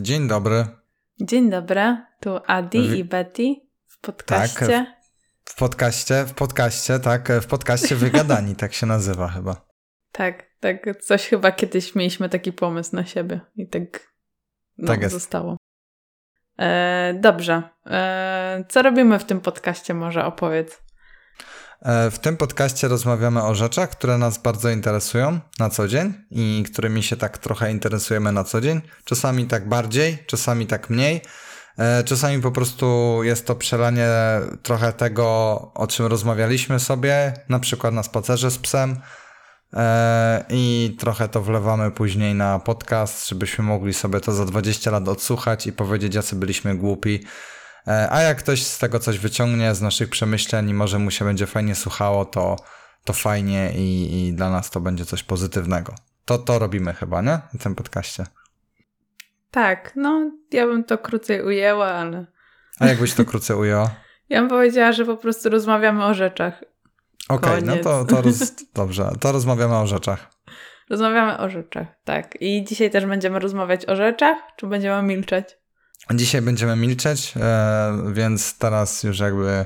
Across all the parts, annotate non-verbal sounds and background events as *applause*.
Dzień dobry. Dzień dobry, tu Adi w... i Betty w podcaście. Tak, w podcaście, w podcaście, tak, w podcaście Wygadani, tak się nazywa chyba. *laughs* Tak, tak, coś chyba kiedyś mieliśmy taki pomysł na siebie i tak, no, tak jest. zostało. E, dobrze, e, co robimy w tym podcaście może opowiedz. E, w tym podcaście rozmawiamy o rzeczach, które nas bardzo interesują na co dzień i którymi się tak trochę interesujemy na co dzień. Czasami tak bardziej, czasami tak mniej. E, czasami po prostu jest to przelanie trochę tego, o czym rozmawialiśmy sobie, na przykład na spacerze z psem. E, I trochę to wlewamy później na podcast, żebyśmy mogli sobie to za 20 lat odsłuchać i powiedzieć, jacy byliśmy głupi a jak ktoś z tego coś wyciągnie, z naszych przemyśleń i może mu się będzie fajnie słuchało, to, to fajnie i, i dla nas to będzie coś pozytywnego. To to robimy chyba, nie? W tym podcaście. Tak, no ja bym to krócej ujęła, ale... A jakbyś to krócej ujęła? *laughs* Ja bym powiedziała, że po prostu rozmawiamy o rzeczach. Okej, okay, no to, to roz... *laughs* dobrze, to rozmawiamy o rzeczach. Rozmawiamy o rzeczach, tak. I dzisiaj też będziemy rozmawiać o rzeczach, czy będziemy milczeć? Dzisiaj będziemy milczeć, e, więc teraz już jakby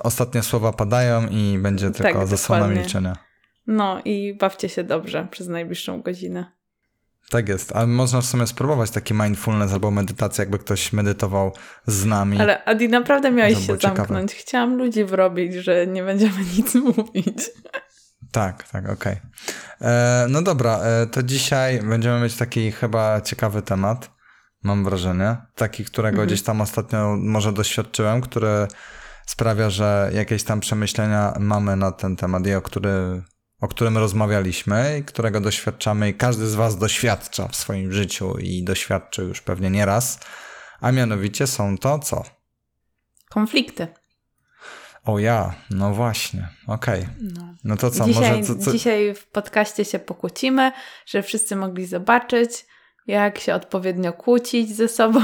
ostatnie słowa padają i będzie tylko tak, zasłona milczenia. No i bawcie się dobrze przez najbliższą godzinę. Tak jest, ale można w sumie spróbować taki mindfulness albo medytację, jakby ktoś medytował z nami. Ale Adi, naprawdę miałeś się ciekawe. zamknąć. Chciałam ludzi wrobić, że nie będziemy *laughs* nic mówić. Tak, tak, okej. Okay. E, no dobra, e, to dzisiaj będziemy mieć taki chyba ciekawy temat mam wrażenie. Taki, którego mhm. gdzieś tam ostatnio może doświadczyłem, który sprawia, że jakieś tam przemyślenia mamy na ten temat i o, który, o którym rozmawialiśmy i którego doświadczamy i każdy z was doświadcza w swoim życiu i doświadczy już pewnie nieraz. A mianowicie są to co? Konflikty. O ja, no właśnie, okej. Okay. No. no. to co, dzisiaj, może... Co, co... Dzisiaj w podcaście się pokłócimy, że wszyscy mogli zobaczyć, jak się odpowiednio kłócić ze sobą,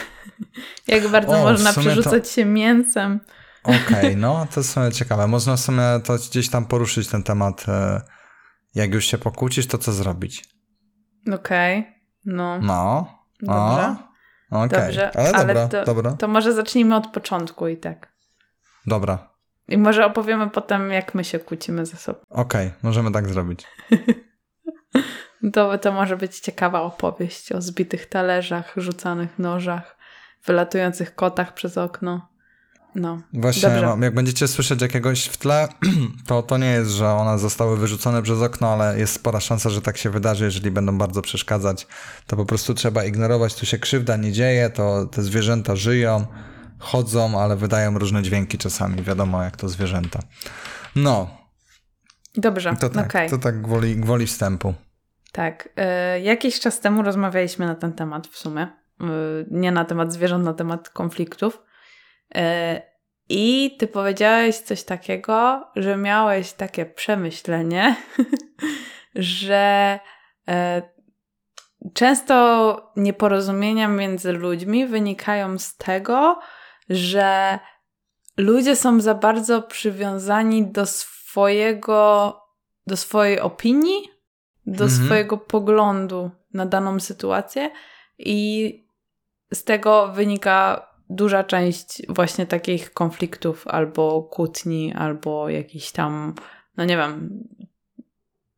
*laughs* jak bardzo o, można przerzucać to... się mięsem. Okej, okay, *laughs* no to są ciekawe. Można w sumie to gdzieś tam poruszyć ten temat. E, jak już się pokłócisz, to co zrobić? Okej, okay, no. No. Dobrze. Okej, okay. Dobrze, ale, ale dobra, to, dobra. to może zacznijmy od początku i tak. Dobra. I może opowiemy potem, jak my się kłócimy ze sobą. Okej, możemy tak zrobić. *laughs* To, to może być ciekawa opowieść o zbitych talerzach, rzucanych nożach, wylatujących kotach przez okno. No. Właśnie, Dobrze. jak będziecie słyszeć jakiegoś w tle, *clears throat* to to nie jest, że one zostały wyrzucone przez okno, ale jest spora szansa, że tak się wydarzy, jeżeli będą bardzo przeszkadzać. To po prostu trzeba ignorować, tu się krzywda nie dzieje, to te zwierzęta żyją, chodzą, ale wydają różne dźwięki czasami, wiadomo jak to zwierzęta. No. Dobrze, to tak, okay. to tak gwoli, gwoli wstępu. Tak. Y, jakiś czas temu rozmawialiśmy na ten temat w sumie. Y, nie na temat zwierząt, na temat konfliktów. Y, I ty powiedziałeś coś takiego, że miałeś takie przemyślenie, *laughs* że często nieporozumienia między ludźmi wynikają z tego, że ludzie są za bardzo przywiązani do swojego, do swojej opinii do mhm. swojego poglądu na daną sytuację i z tego wynika duża część właśnie takich konfliktów albo kłótni, albo jakichś tam, no nie wiem,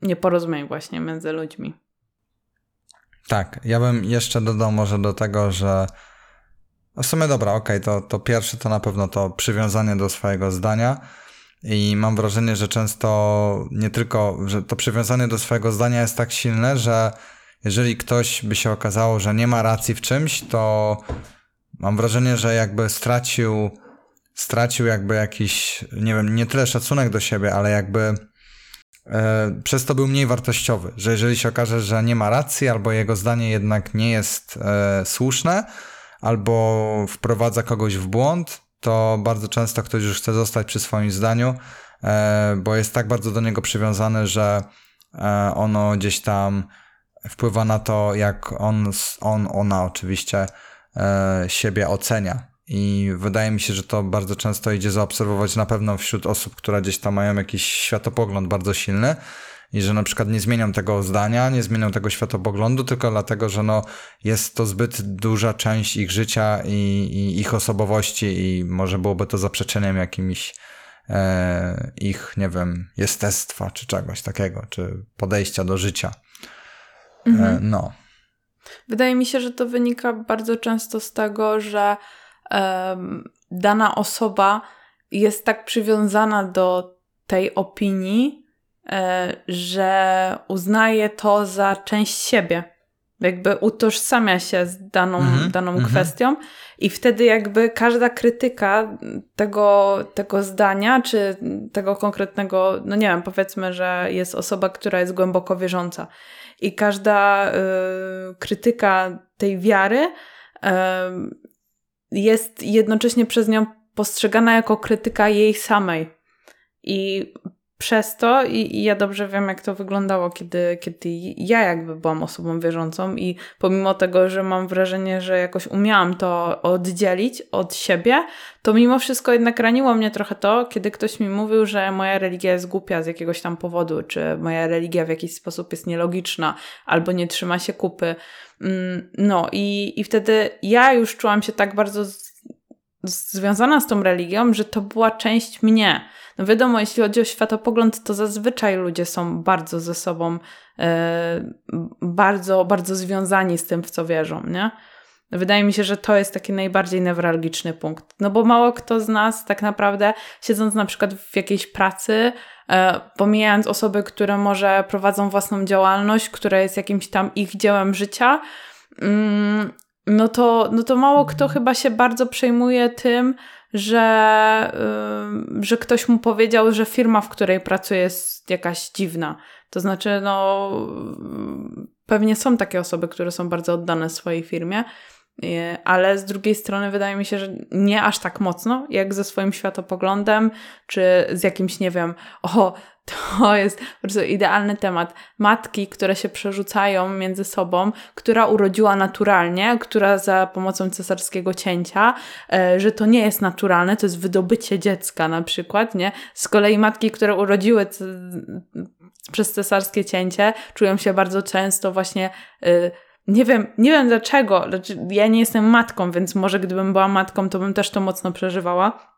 nieporozumień właśnie między ludźmi. Tak, ja bym jeszcze dodał może do tego, że w sumie dobra, okej, okay, to, to pierwsze to na pewno to przywiązanie do swojego zdania, i mam wrażenie, że często nie tylko, że to przywiązanie do swojego zdania jest tak silne, że jeżeli ktoś by się okazało, że nie ma racji w czymś, to mam wrażenie, że jakby stracił, stracił jakby jakiś, nie wiem, nie tyle szacunek do siebie, ale jakby e, przez to był mniej wartościowy. Że jeżeli się okaże, że nie ma racji, albo jego zdanie jednak nie jest e, słuszne, albo wprowadza kogoś w błąd, to bardzo często ktoś już chce zostać przy swoim zdaniu, e, bo jest tak bardzo do niego przywiązany, że e, ono gdzieś tam wpływa na to, jak on, on ona oczywiście e, siebie ocenia. I wydaje mi się, że to bardzo często idzie zaobserwować na pewno wśród osób, które gdzieś tam mają jakiś światopogląd bardzo silny i że na przykład nie zmienią tego zdania, nie zmienią tego światopoglądu, tylko dlatego, że no, jest to zbyt duża część ich życia i, i ich osobowości i może byłoby to zaprzeczeniem jakimś e, ich, nie wiem, jestestwa czy czegoś takiego, czy podejścia do życia. E, Mhm. no. Wydaje mi się, że to wynika bardzo często z tego, że em, dana osoba jest tak przywiązana do tej opinii, e, że uznaje to za część siebie. Jakby utożsamia się z daną, Mhm, daną mhm. kwestią, i wtedy jakby każda krytyka tego, tego zdania, czy tego konkretnego, no nie wiem, powiedzmy, że jest osoba, która jest głęboko wierząca. I każda y, krytyka tej wiary y, jest jednocześnie przez nią postrzegana jako krytyka jej samej. I przez to, i, i ja dobrze wiem, jak to wyglądało, kiedy, kiedy ja jakby byłam osobą wierzącą, i pomimo tego, że mam wrażenie, że jakoś umiałam to oddzielić od siebie, to mimo wszystko jednak raniło mnie trochę to, kiedy ktoś mi mówił, że moja religia jest głupia z jakiegoś tam powodu, czy moja religia w jakiś sposób jest nielogiczna, albo nie trzyma się kupy. Mm, No i, i wtedy ja już czułam się tak bardzo z, związana z tą religią, że to była część mnie. No wiadomo, jeśli chodzi o światopogląd, to zazwyczaj ludzie są bardzo ze sobą, e, bardzo, bardzo związani z tym, w co wierzą, nie? Wydaje mi się, że to jest taki najbardziej newralgiczny punkt. No bo mało kto z nas tak naprawdę, siedząc na przykład w jakiejś pracy, e, pomijając osoby, które może prowadzą własną działalność, która jest jakimś tam ich dziełem życia, mm, no to, no to mało kto chyba się bardzo przejmuje tym, że, że ktoś mu powiedział, że firma, w której pracuje, jest jakaś dziwna. To znaczy, no, pewnie są takie osoby, które są bardzo oddane swojej firmie, y, ale z drugiej strony wydaje mi się, że nie aż tak mocno, jak ze swoim światopoglądem, czy z jakimś, nie wiem, o, to jest po prostu idealny temat. Matki, które się przerzucają między sobą, która urodziła naturalnie, która za pomocą cesarskiego cięcia, e, że to nie jest naturalne, to jest wydobycie dziecka na przykład, nie? Z kolei matki, które urodziły przez cesarskie cięcie, czują się bardzo często właśnie. y, nie wiem, nie wiem dlaczego. Znaczy, ja nie jestem matką, więc może gdybym była matką, to bym też to mocno przeżywała.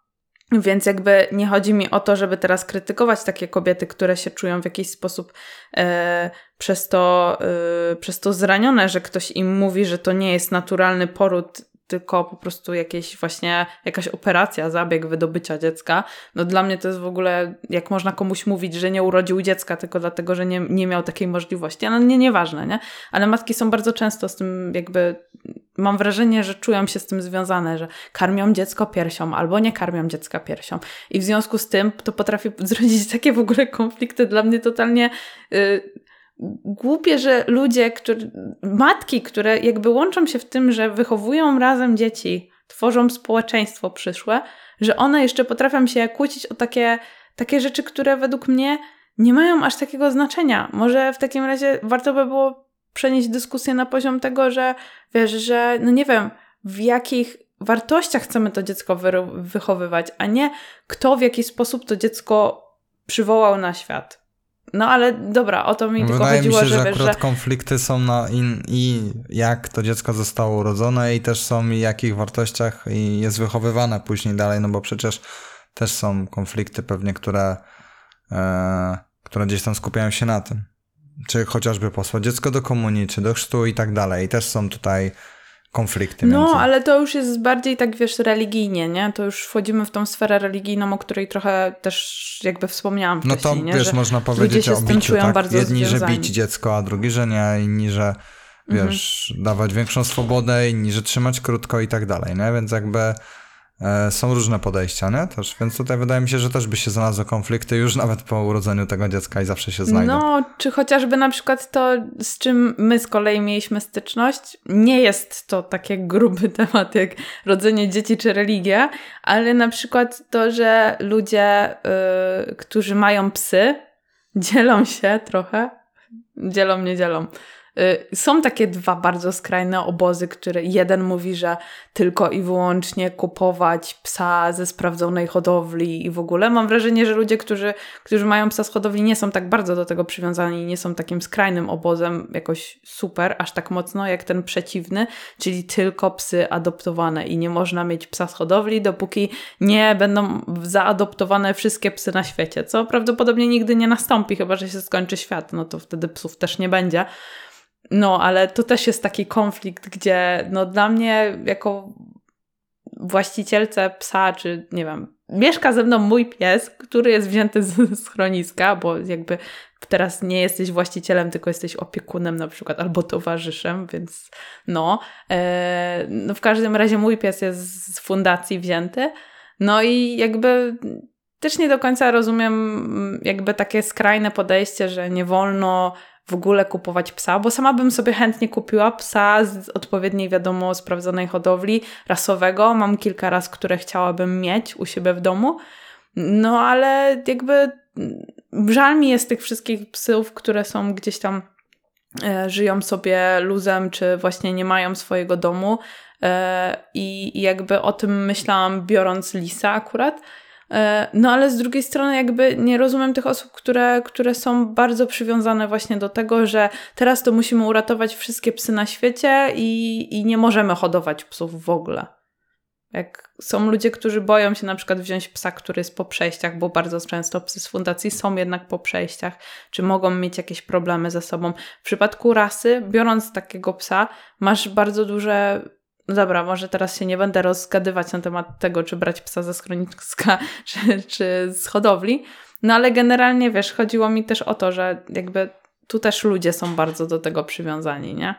Więc jakby nie chodzi mi o to, żeby teraz krytykować takie kobiety, które się czują w jakiś sposób e, przez, to, e, przez to zranione, że ktoś im mówi, że to nie jest naturalny poród, tylko po prostu jakieś właśnie jakaś operacja, zabieg wydobycia dziecka. No dla mnie to jest w ogóle, jak można komuś mówić, że nie urodził dziecka tylko dlatego, że nie, nie miał takiej możliwości. No nie, nieważne, nie? Ale matki są bardzo często z tym jakby, mam wrażenie, że czują się z tym związane, że karmią dziecko piersią albo nie karmią dziecka piersią. I w związku z tym to potrafi *laughs* zrodzić takie w ogóle konflikty dla mnie totalnie... Yy, głupie, że ludzie, matki, które jakby łączą się w tym, że wychowują razem dzieci, tworzą społeczeństwo przyszłe, że one jeszcze potrafią się kłócić o takie, takie rzeczy, które według mnie nie mają aż takiego znaczenia. Może w takim razie warto by było przenieść dyskusję na poziom tego, że wiesz, że no nie wiem, w jakich wartościach chcemy to dziecko wy- wychowywać, a nie kto w jaki sposób to dziecko przywołał na świat. No ale dobra, o to mi tylko Wydaje mi chodziło, się, że, że wiesz, akurat że konflikty są na in, i jak to dziecko zostało urodzone i też są i jakich wartościach i jest wychowywane później dalej, no bo przecież też są konflikty pewnie, które, e, które gdzieś tam skupiają się na tym. Czy chociażby posłać dziecko do komunii, czy do chrztu i tak dalej. Też są tutaj konflikty No, między... ale to już jest bardziej tak, wiesz, religijnie, nie? To już wchodzimy w tą sferę religijną, o której trochę też jakby wspomniałam No wcześniej, to nie? wiesz, że można powiedzieć o biciu, tak? bardzo Jedni, że związani. bić dziecko, a drugi, że nie, inni, że wiesz, dawać większą swobodę, inni, że trzymać krótko i tak dalej, nie? Więc jakby są różne podejścia, nie? Też, więc tutaj wydaje mi się, że też by się znalazły konflikty już nawet po urodzeniu tego dziecka i zawsze się znajdą. No, czy chociażby na przykład to, z czym my z kolei mieliśmy styczność, nie jest to taki gruby *laughs* temat jak rodzenie dzieci czy religia, ale na przykład to, że ludzie, y, którzy mają psy, dzielą się trochę, dzielą, nie dzielą, są takie dwa bardzo skrajne obozy, które jeden mówi, że tylko i wyłącznie kupować psa ze sprawdzonej hodowli i w ogóle. Mam wrażenie, że ludzie, którzy, którzy mają psa z hodowli nie są tak bardzo do tego przywiązani, nie są takim skrajnym obozem jakoś super, aż tak mocno jak ten przeciwny, czyli tylko psy adoptowane i nie można mieć psa z hodowli, dopóki nie będą zaadoptowane wszystkie psy na świecie, co prawdopodobnie nigdy nie nastąpi, chyba że się skończy świat, no to wtedy psów też nie będzie. No, ale to też jest taki konflikt, gdzie no dla mnie jako właścicielce psa, czy nie wiem, mieszka ze mną mój pies, który jest wzięty z schroniska, bo jakby teraz nie jesteś właścicielem, tylko jesteś opiekunem na przykład, albo towarzyszem, więc no. E, no w każdym razie mój pies jest z fundacji wzięty, no i jakby też nie do końca rozumiem jakby takie skrajne podejście, że nie wolno w ogóle kupować psa, bo sama bym sobie chętnie kupiła psa z odpowiedniej, wiadomo, sprawdzonej hodowli rasowego. Mam kilka raz, które chciałabym mieć u siebie w domu. No ale jakby żal mi jest tych wszystkich psów, które są gdzieś tam, e, żyją sobie luzem, czy właśnie nie mają swojego domu. E, I jakby o tym myślałam, biorąc lisa akurat. E, no ale z drugiej strony jakby nie rozumiem tych osób, które, które są bardzo przywiązane właśnie do tego, że teraz to musimy uratować wszystkie psy na świecie i, i nie możemy hodować psów w ogóle. Jak są ludzie, którzy boją się na przykład wziąć psa, który jest po przejściach, bo bardzo często psy z fundacji są jednak po przejściach, czy mogą mieć jakieś problemy ze sobą. W przypadku rasy, biorąc takiego psa, masz bardzo duże dobra, może teraz się nie będę rozgadywać na temat tego, czy brać psa ze schroniska, *laughs* czy, czy z hodowli, no ale generalnie, wiesz, chodziło mi też o to, że jakby tu też ludzie są bardzo do tego przywiązani, nie?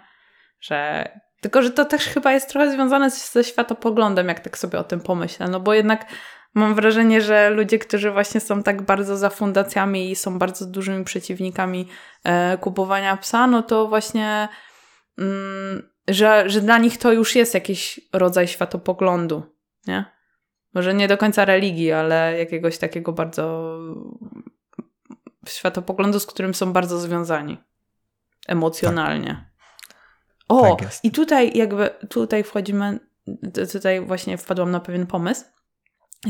Że tylko, że to też chyba jest trochę związane ze światopoglądem, jak tak sobie o tym pomyślę. No bo jednak mam wrażenie, że ludzie, którzy właśnie są tak bardzo za fundacjami i są bardzo dużymi przeciwnikami e, kupowania psa, no to właśnie mm, że, że dla nich to już jest jakiś rodzaj światopoglądu, nie? Może nie do końca religii, ale jakiegoś takiego bardzo światopoglądu, z którym są bardzo związani emocjonalnie. Tak. O, tak i tutaj jakby tutaj wchodzimy, tutaj właśnie wpadłam na pewien pomysł,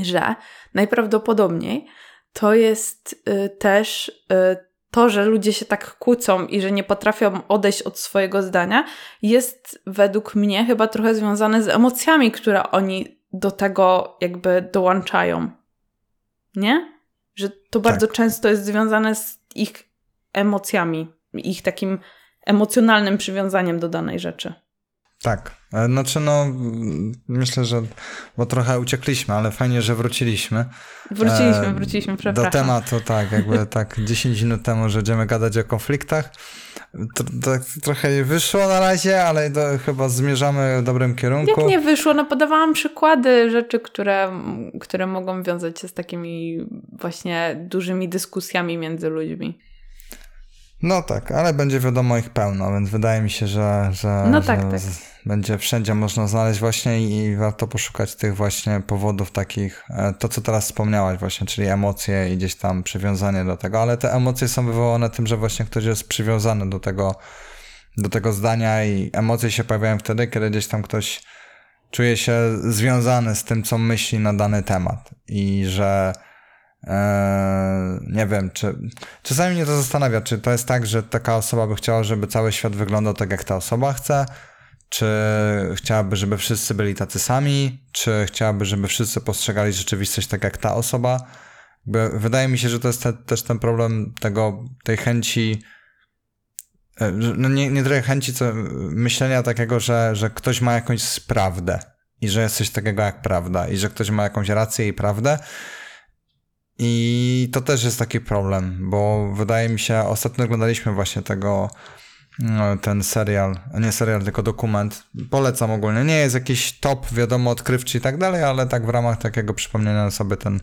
że najprawdopodobniej to jest y, też y, to, że ludzie się tak kłócą i że nie potrafią odejść od swojego zdania, jest według mnie chyba trochę związane z emocjami, które oni do tego jakby dołączają. Nie? Że to bardzo tak. często jest związane z ich emocjami, ich takim emocjonalnym przywiązaniem do danej rzeczy. Tak. E, znaczy, no, myślę, że bo trochę uciekliśmy, ale fajnie, że wróciliśmy. Wróciliśmy, e, wróciliśmy, przepraszam. Do tematu, tak, jakby *laughs* tak 10 minut temu, że będziemy gadać o konfliktach. To, to trochę nie wyszło na razie, ale do, chyba zmierzamy w dobrym kierunku. Jak nie wyszło? No podawałam przykłady rzeczy, które, które mogą wiązać się z takimi właśnie dużymi dyskusjami między ludźmi. No tak, ale będzie wiadomo ich pełno, więc wydaje mi się, że, że, no że tak, tak. Będzie wszędzie można znaleźć właśnie i warto poszukać tych właśnie powodów takich, e, to co teraz wspomniałaś właśnie, czyli emocje i gdzieś tam przywiązanie do tego, ale te emocje są wywołane tym, że właśnie ktoś jest przywiązany do tego, do tego zdania i emocje się pojawiają wtedy, kiedy gdzieś tam ktoś czuje się związany z tym, co myśli na dany temat i że Eee, nie wiem, czy. Czasami mnie to zastanawia, czy to jest tak, że taka osoba by chciała, żeby cały świat wyglądał tak, jak ta osoba chce, czy chciałaby, żeby wszyscy byli tacy sami, czy chciałaby, żeby wszyscy postrzegali rzeczywistość tak, jak ta osoba. wydaje mi się, że to jest te, też ten problem tego, tej chęci. E, no nie, nie tyle chęci, co myślenia takiego, że, że ktoś ma jakąś prawdę i że jest coś takiego jak prawda i że ktoś ma jakąś rację i prawdę i to też jest taki problem, bo wydaje mi się, ostatnio oglądaliśmy właśnie tego, ten serial, nie serial, tylko dokument. Polecam ogólnie. Nie jest jakiś top, wiadomo, odkrywczy i tak dalej, ale tak w ramach takiego przypomnienia sobie ten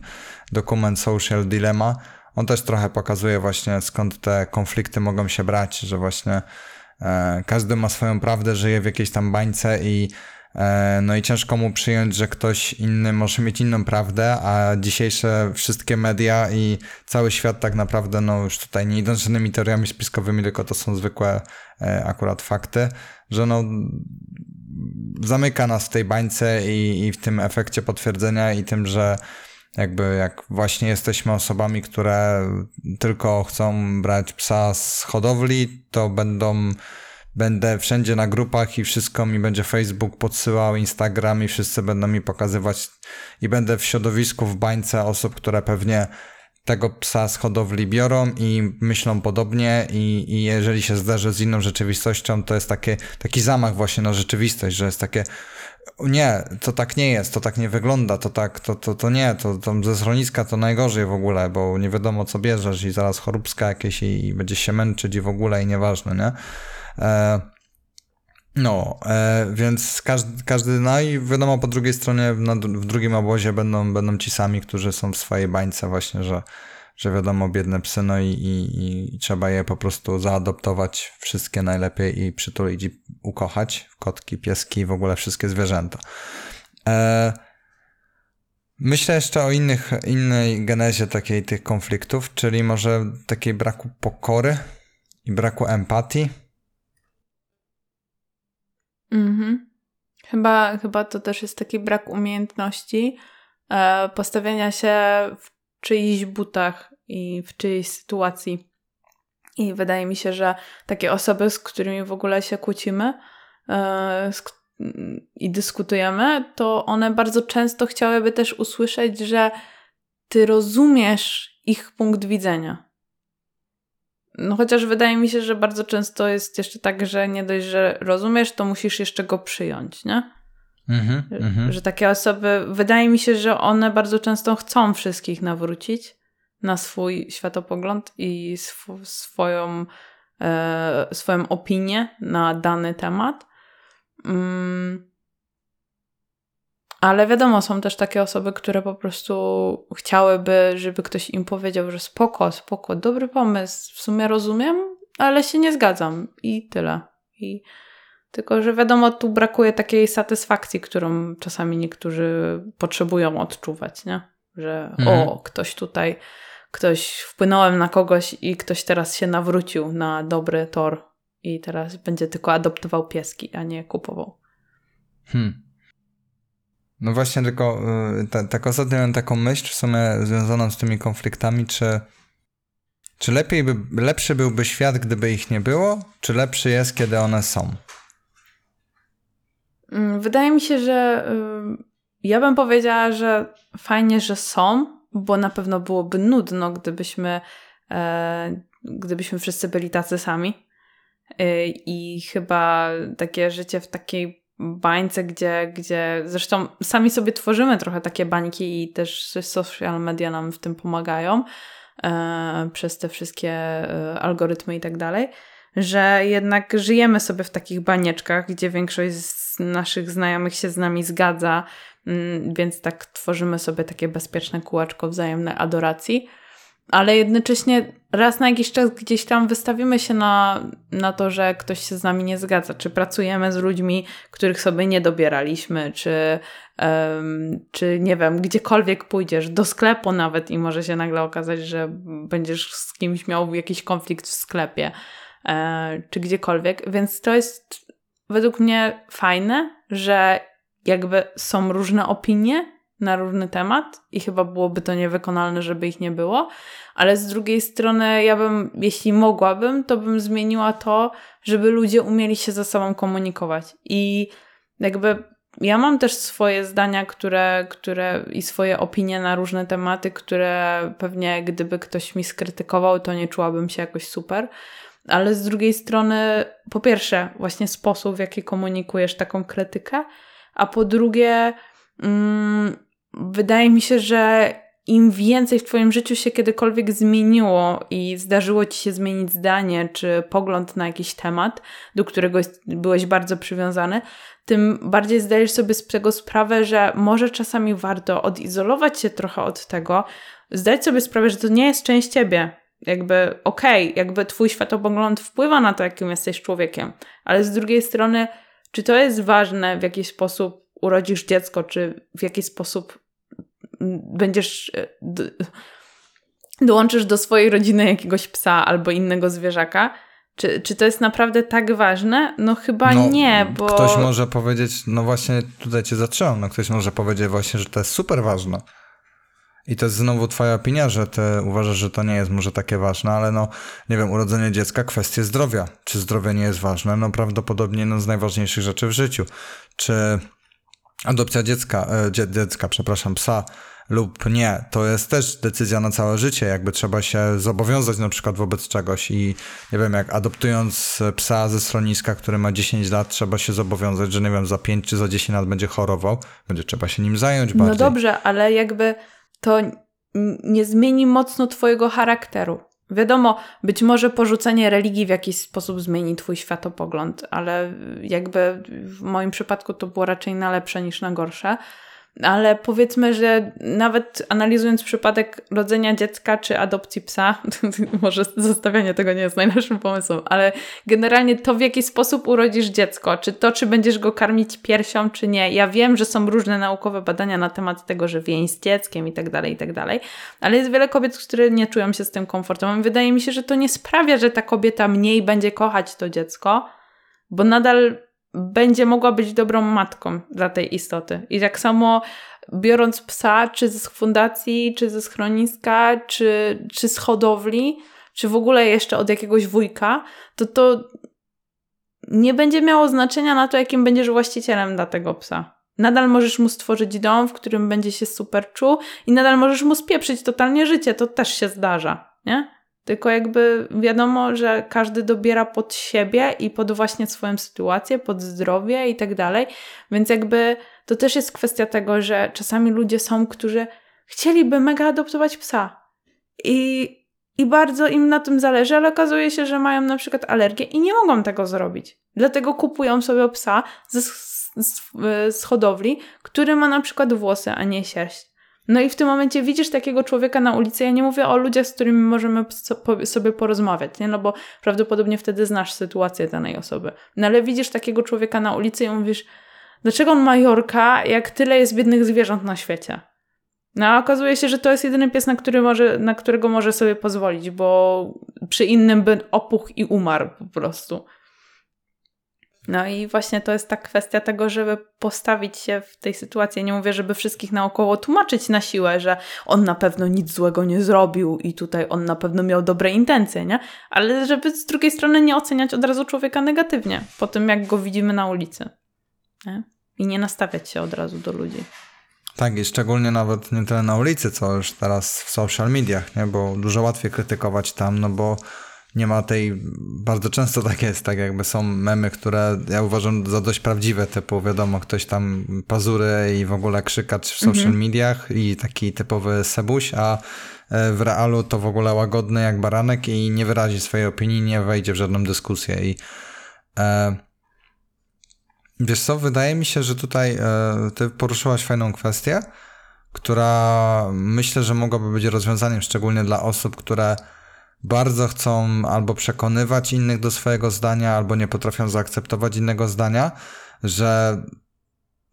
dokument Social Dilemma. On też trochę pokazuje właśnie skąd te konflikty mogą się brać, że właśnie e, każdy ma swoją prawdę, żyje w jakiejś tam bańce i no i ciężko mu przyjąć, że ktoś inny może mieć inną prawdę, a dzisiejsze wszystkie media i cały świat tak naprawdę, no już tutaj nie idąc żadnymi teoriami spiskowymi, tylko to są zwykłe e, akurat fakty, że no zamyka nas w tej bańce i, i w tym efekcie potwierdzenia i tym, że jakby jak właśnie jesteśmy osobami, które tylko chcą brać psa z hodowli, to będą będę wszędzie na grupach i wszystko mi będzie Facebook podsyłał, Instagram i wszyscy będą mi pokazywać i będę w środowisku, w bańce osób, które pewnie tego psa z hodowli biorą i myślą podobnie i, i jeżeli się zdarzy z inną rzeczywistością, to jest takie, taki zamach właśnie na rzeczywistość, że jest takie nie, to tak nie jest, to tak nie wygląda, to tak, to, to, to nie, to, to ze schroniska to najgorzej w ogóle, bo nie wiadomo co bierzesz i zaraz choróbska jakieś i, i będzie się męczyć i w ogóle i nieważne, nie? E, no, e, więc każdy, każdy, no i wiadomo, po drugiej stronie, na, w drugim obozie będą, będą ci sami, którzy są w swojej bańce właśnie, że, że wiadomo, biedne psy, no i, i, i trzeba je po prostu zaadoptować wszystkie najlepiej i przytulić i ukochać, kotki, pieski, w ogóle wszystkie zwierzęta. E, myślę jeszcze o innych, innej genezie takiej tych konfliktów, czyli może takiej braku pokory i braku empatii Mhm. Chyba, chyba to też jest taki brak umiejętności e, postawienia się w czyichś butach i w czyjejś sytuacji. I wydaje mi się, że takie osoby, z którymi w ogóle się kłócimy e, z, i dyskutujemy, to one bardzo często chciałyby też usłyszeć, że ty rozumiesz ich punkt widzenia no chociaż wydaje mi się, że bardzo często jest jeszcze tak, że nie dość, że rozumiesz, to musisz jeszcze go przyjąć, nie? Mm -hmm, że takie osoby, wydaje mi się, że one bardzo często chcą wszystkich nawrócić na swój światopogląd i sw swoją, e, swoją opinię na dany temat. Mm, ale wiadomo, są też takie osoby, które po prostu chciałyby, żeby ktoś im powiedział, że spoko, spoko, dobry pomysł, w sumie rozumiem, ale się nie zgadzam i tyle. I tylko, że wiadomo, tu brakuje takiej satysfakcji, którą czasami niektórzy potrzebują odczuwać, nie? Że mhm. o, ktoś tutaj, ktoś wpłynąłem na kogoś i ktoś teraz się nawrócił na dobry tor i teraz będzie tylko adoptował pieski, a nie kupował. Hmm. No właśnie, tylko y, tak ostatnio miałem taką myśl w sumie związaną z tymi konfliktami, czy, czy lepiej by, lepszy byłby świat, gdyby ich nie było, czy lepszy jest, kiedy one są? Mm, wydaje mi się, że y, ja bym powiedziała, że fajnie, że są, bo na pewno byłoby nudno, gdybyśmy, e, gdybyśmy wszyscy byli tacy sami. Y, I chyba takie życie w takiej bańce, gdzie, gdzie zresztą sami sobie tworzymy trochę takie bańki i też social media nam w tym pomagają e, przez te wszystkie e, algorytmy i tak dalej, że jednak żyjemy sobie w takich banieczkach, gdzie większość z naszych znajomych się z nami zgadza, mm, więc tak tworzymy sobie takie bezpieczne kółeczko wzajemnej adoracji ale jednocześnie raz na jakiś czas gdzieś tam wystawimy się na, na to, że ktoś się z nami nie zgadza, czy pracujemy z ludźmi, których sobie nie dobieraliśmy, czy, um, czy nie wiem, gdziekolwiek pójdziesz, do sklepu nawet i może się nagle okazać, że będziesz z kimś miał jakiś konflikt w sklepie, e, czy gdziekolwiek. Więc to jest według mnie fajne, że jakby są różne opinie, na różny temat i chyba byłoby to niewykonalne, żeby ich nie było, ale z drugiej strony ja bym, jeśli mogłabym, to bym zmieniła to, żeby ludzie umieli się ze sobą komunikować i jakby ja mam też swoje zdania, które, które i swoje opinie na różne tematy, które pewnie gdyby ktoś mi skrytykował, to nie czułabym się jakoś super. Ale z drugiej strony, po pierwsze, właśnie sposób, w jaki komunikujesz taką krytykę, a po drugie, mm, wydaje mi się, że im więcej w Twoim życiu się kiedykolwiek zmieniło i zdarzyło Ci się zmienić zdanie czy pogląd na jakiś temat, do którego byłeś bardzo przywiązany, tym bardziej zdajesz sobie z tego sprawę, że może czasami warto odizolować się trochę od tego, zdać sobie sprawę, że to nie jest część Ciebie. Jakby okej, okay, jakby Twój światopogląd wpływa na to, jakim jesteś człowiekiem, ale z drugiej strony Czy to jest ważne, w jaki sposób urodzisz dziecko, czy w jaki sposób będziesz. E, dołączysz do swojej rodziny jakiegoś psa albo innego zwierzaka? Czy, czy to jest naprawdę tak ważne? No chyba no, nie, bo... Ktoś może powiedzieć, no właśnie tutaj cię zacząłem, no ktoś może powiedzieć właśnie, że to jest super ważne. I to jest znowu twoja opinia, że ty uważasz, że to nie jest może takie ważne, ale no, nie wiem, urodzenie dziecka, kwestie zdrowia. Czy zdrowie nie jest ważne? No prawdopodobnie jedną z najważniejszych rzeczy w życiu. Czy adopcja dziecka, e, dziecka, przepraszam, psa lub nie, to jest też decyzja na całe życie, jakby trzeba się zobowiązać na przykład wobec czegoś i nie wiem, jak adoptując psa ze schroniska, który ma 10 lat, trzeba się zobowiązać, że nie wiem, za 5 czy za 10 lat będzie chorował, będzie trzeba się nim zająć no bardziej. No dobrze, ale jakby to nie zmieni mocno twojego charakteru. Wiadomo, być może porzucenie religii w jakiś sposób zmieni twój światopogląd, ale jakby w moim przypadku to było raczej na lepsze niż na gorsze ale powiedzmy, że nawet analizując przypadek rodzenia dziecka czy adopcji psa, *laughs* może zostawianie tego nie jest najlepszym pomysłem, ale generalnie to, w jaki sposób urodzisz dziecko, czy to, czy będziesz go karmić piersią, czy nie. Ja wiem, że są różne naukowe badania na temat tego, że więź z dzieckiem i tak dalej, i tak dalej, ale jest wiele kobiet, które nie czują się z tym komfortem. Wydaje mi się, że to nie sprawia, że ta kobieta mniej będzie kochać to dziecko, bo nadal będzie mogła być dobrą matką dla tej istoty. I tak samo biorąc psa, czy z fundacji, czy ze schroniska, czy, czy z hodowli, czy w ogóle jeszcze od jakiegoś wujka, to to nie będzie miało znaczenia na to, jakim będziesz właścicielem dla tego psa. Nadal możesz mu stworzyć dom, w którym będzie się super czuł i nadal możesz mu spieprzyć totalnie życie. To też się zdarza, nie? Tylko jakby wiadomo, że każdy dobiera pod siebie i pod właśnie swoją sytuację, pod zdrowie i tak dalej. Więc jakby to też jest kwestia tego, że czasami ludzie są, którzy chcieliby mega adoptować psa. I, i bardzo im na tym zależy, ale okazuje się, że mają na przykład alergię i nie mogą tego zrobić. Dlatego kupują sobie psa z, z, z hodowli, który ma na przykład włosy, a nie sierść. No i w tym momencie widzisz takiego człowieka na ulicy. Ja nie mówię o ludziach, z którymi możemy sobie porozmawiać, nie? No bo prawdopodobnie wtedy znasz sytuację danej osoby. No ale widzisz takiego człowieka na ulicy i mówisz, dlaczego on ma Jorka, jak tyle jest biednych zwierząt na świecie? No a okazuje się, że to jest jedyny pies, na, który może, na którego może sobie pozwolić, bo przy innym by opuch i umarł po prostu. No i właśnie to jest ta kwestia tego, żeby postawić się w tej sytuacji. Nie mówię, żeby wszystkich naokoło tłumaczyć na siłę, że on na pewno nic złego nie zrobił i tutaj on na pewno miał dobre intencje, nie? Ale żeby z drugiej strony nie oceniać od razu człowieka negatywnie po tym, jak go widzimy na ulicy. Nie? I nie nastawiać się od razu do ludzi. Tak, i szczególnie nawet nie tyle na ulicy, co już teraz w social mediach, nie? Bo dużo łatwiej krytykować tam, no bo nie ma tej, bardzo często tak jest, tak jakby są memy, które ja uważam za dość prawdziwe, typu wiadomo, ktoś tam pazury i w ogóle krzykacz w social mhm. mediach i taki typowy sebuś, a e, w realu to w ogóle łagodny jak baranek i nie wyrazi swojej opinii, nie wejdzie w żadną dyskusję i e, wiesz co, wydaje mi się, że tutaj e, ty poruszyłaś fajną kwestię, która myślę, że mogłaby być rozwiązaniem szczególnie dla osób, które bardzo chcą albo przekonywać innych do swojego zdania, albo nie potrafią zaakceptować innego zdania, że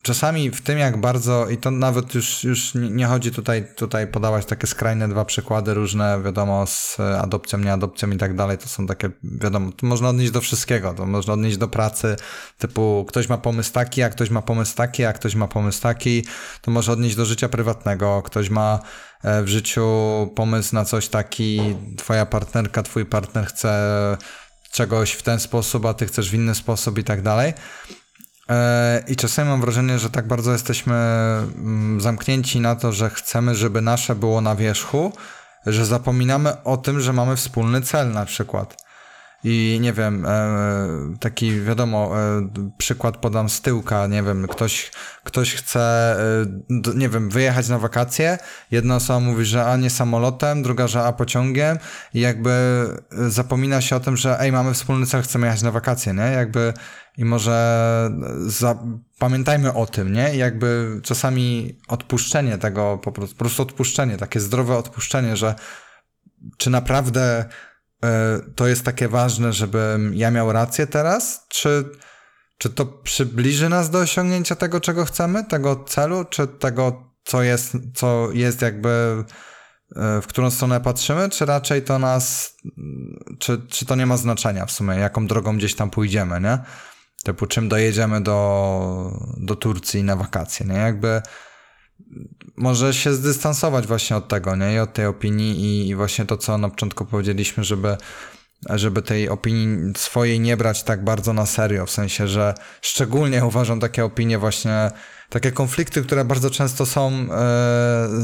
czasami w tym, jak bardzo, i to nawet już, już nie chodzi tutaj, tutaj podawać takie skrajne dwa przykłady różne, wiadomo, z adopcją, nieadopcją i tak dalej, to są takie, wiadomo, to można odnieść do wszystkiego, to można odnieść do pracy, typu ktoś ma pomysł taki, a ktoś ma pomysł taki, a ktoś ma pomysł taki, to może odnieść do życia prywatnego, ktoś ma e, w życiu pomysł na coś taki, twoja partnerka, twój partner chce czegoś w ten sposób, a ty chcesz w inny sposób i tak dalej. E, I czasami mam wrażenie, że tak bardzo jesteśmy mm, zamknięci na to, że chcemy, żeby nasze było na wierzchu, że zapominamy o tym, że mamy wspólny cel na przykład. I nie wiem, e, taki wiadomo, e, przykład podam z tyłka, nie wiem, ktoś, ktoś chce, nie wiem, wyjechać na wakacje, jedna osoba mówi, że a nie samolotem, druga, że a pociągiem i jakby zapomina się o tym, że ej, mamy wspólny cel, chcemy jechać na wakacje, nie? Jakby i może za, pamiętajmy o tym, nie? I jakby czasami odpuszczenie tego, po prostu, po prostu odpuszczenie, takie zdrowe odpuszczenie, że czy naprawdę to jest takie ważne, żebym ja miał rację teraz, czy, czy to przybliży nas do osiągnięcia tego, czego chcemy, tego celu, czy tego, co jest, co jest jakby e, w którą stronę patrzymy, czy raczej to nas, czy, czy to nie ma znaczenia w sumie, jaką drogą gdzieś tam pójdziemy, nie? Typu czym dojedziemy do, do Turcji na wakacje, nie? Jakby może się zdystansować właśnie od tego, nie? I od tej opinii i, właśnie to, co na początku powiedzieliśmy, żeby żeby tej opinii swojej nie brać tak bardzo na serio, w sensie, że szczególnie uważam takie opinie właśnie, takie konflikty, które bardzo często są e,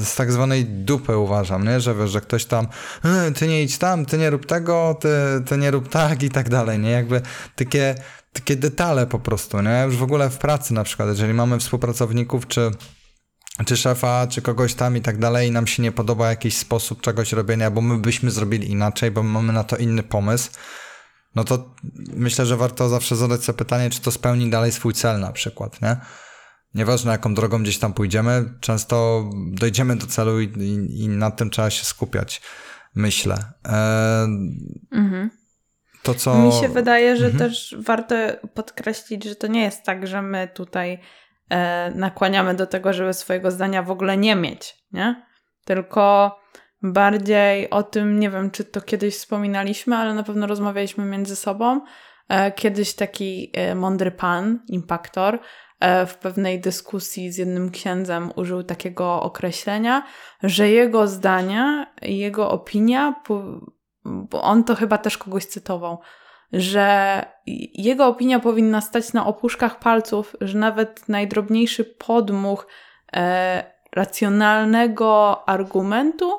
z tak zwanej dupy uważam, nie? Że wiesz, że ktoś tam e, ty nie idź tam, ty nie rób tego, ty, ty nie rób tak i tak dalej, nie? Jakby takie, takie detale po prostu, nie? Już w ogóle w pracy na przykład, jeżeli mamy współpracowników, czy czy szefa, czy kogoś tam i tak dalej, i nam się nie podoba jakiś sposób czegoś robienia, bo my byśmy zrobili inaczej, bo mamy na to inny pomysł, no to myślę, że warto zawsze zadać sobie pytanie, czy to spełni dalej swój cel na przykład, nie? Nieważne jaką drogą gdzieś tam pójdziemy, często dojdziemy do celu i, i, i nad tym trzeba się skupiać, myślę. E, mhm. To co... Mi się wydaje, że mhm. też warto podkreślić, że to nie jest tak, że my tutaj nakłaniamy do tego, żeby swojego zdania w ogóle nie mieć, nie? Tylko bardziej o tym, nie wiem, czy to kiedyś wspominaliśmy, ale na pewno rozmawialiśmy między sobą. E, kiedyś taki e, mądry pan, impaktor, e, w pewnej dyskusji z jednym księdzem użył takiego określenia, że jego zdania, jego opinia, on to chyba też kogoś cytował, że jego opinia powinna stać na opuszkach palców, że nawet najdrobniejszy podmuch e, racjonalnego argumentu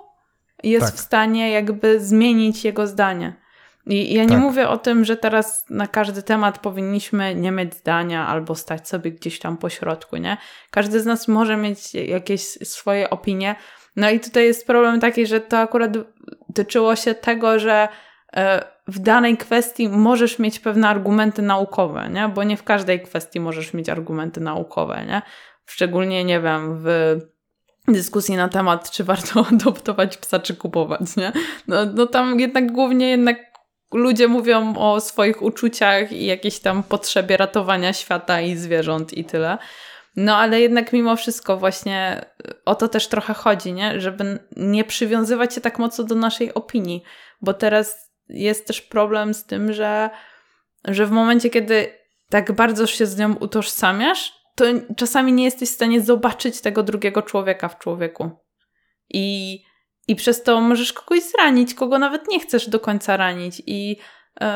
jest tak. w stanie jakby zmienić jego zdanie. I ja nie tak. mówię o tym, że teraz na każdy temat powinniśmy nie mieć zdania albo stać sobie gdzieś tam po środku, nie? Każdy z nas może mieć jakieś swoje opinie. No i tutaj jest problem taki, że to akurat tyczyło się tego, że w danej kwestii możesz mieć pewne argumenty naukowe, nie? Bo nie w każdej kwestii możesz mieć argumenty naukowe, nie? Szczególnie, nie wiem, w dyskusji na temat, czy warto *laughs* adoptować psa, czy kupować, nie? No, no tam jednak głównie jednak ludzie mówią o swoich uczuciach i jakiejś tam potrzebie ratowania świata i zwierząt i tyle. No ale jednak mimo wszystko właśnie o to też trochę chodzi, nie? Żeby nie przywiązywać się tak mocno do naszej opinii, bo teraz jest też problem z tym, że, że w momencie, kiedy tak bardzo się z nią utożsamiasz, to czasami nie jesteś w stanie zobaczyć tego drugiego człowieka w człowieku. I, i przez to możesz kogoś zranić, kogo nawet nie chcesz do końca ranić. I, yy,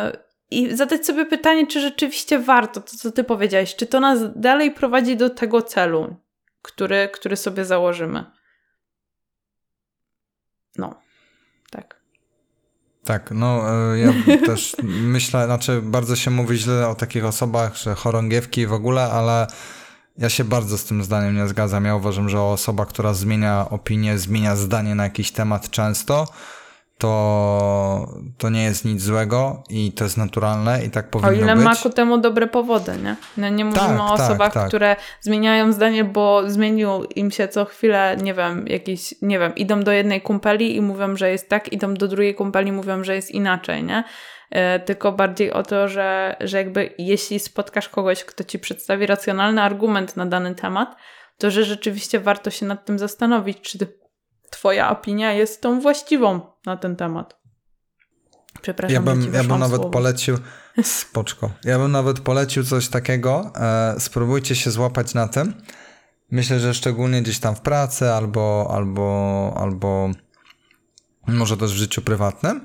i zadać sobie pytanie, czy rzeczywiście warto to, co ty powiedziałeś, czy to nas dalej prowadzi do tego celu, który, który sobie założymy. No, tak. Tak, no e, ja *laughs* też myślę, znaczy bardzo się mówi źle o takich osobach, że chorągiewki w ogóle, ale ja się bardzo z tym zdaniem nie zgadzam. Ja uważam, że osoba, która zmienia opinię, zmienia zdanie na jakiś temat często, to, to nie jest nic złego i to jest naturalne i tak powinno być. O ile być. ma ku temu dobre powody, nie? No nie mówimy tak, o tak, osobach, tak. które zmieniają zdanie, bo zmienił im się co chwilę, nie wiem, jakiś, nie wiem, idą do jednej kumpeli i mówią, że jest tak, idą do drugiej kumpeli i mówią, że jest inaczej, nie? E, tylko bardziej o to, że, że jakby jeśli spotkasz kogoś, kto ci przedstawi racjonalny argument na dany temat, to że rzeczywiście warto się nad tym zastanowić, czy Twoja opinia jest tą właściwą na ten temat. Przepraszam, ja bym, ja bym nawet polecił, *laughs* spoczko, ja bym nawet polecił coś takiego, e, spróbujcie się złapać na tym. Myślę, że szczególnie gdzieś tam w pracy albo, albo, albo może też w życiu prywatnym,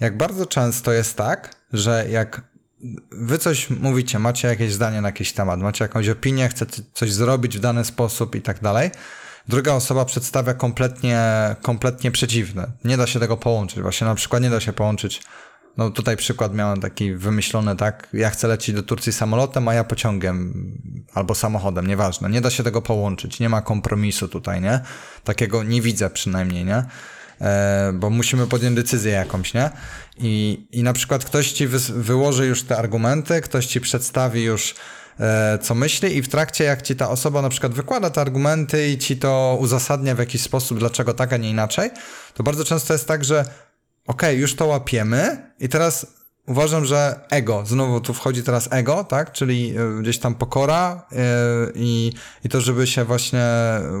jak bardzo często jest tak, że jak wy coś mówicie, macie jakieś zdanie na jakiś temat, macie jakąś opinię, chcecie coś zrobić w dany sposób i tak dalej, druga osoba przedstawia kompletnie, kompletnie przeciwne. Nie da się tego połączyć. Właśnie na przykład nie da się połączyć. No tutaj przykład miałem taki wymyślony, tak? Ja chcę lecieć do Turcji samolotem, a ja pociągiem albo samochodem, nieważne. Nie da się tego połączyć. Nie ma kompromisu tutaj, nie? Takiego nie widzę przynajmniej, nie? E, bo musimy podjąć decyzję jakąś, nie? I, i na przykład ktoś ci wy, wyłoży już te argumenty, ktoś ci przedstawi już co myśli i w trakcie jak ci ta osoba na przykład wykłada te argumenty i ci to uzasadnia w jakiś sposób, dlaczego tak, a nie inaczej, to bardzo często jest tak, że okay, już to łapiemy i teraz uważam, że ego, znowu tu wchodzi teraz ego, tak, czyli y, gdzieś tam pokora y, i, i to, żeby się właśnie,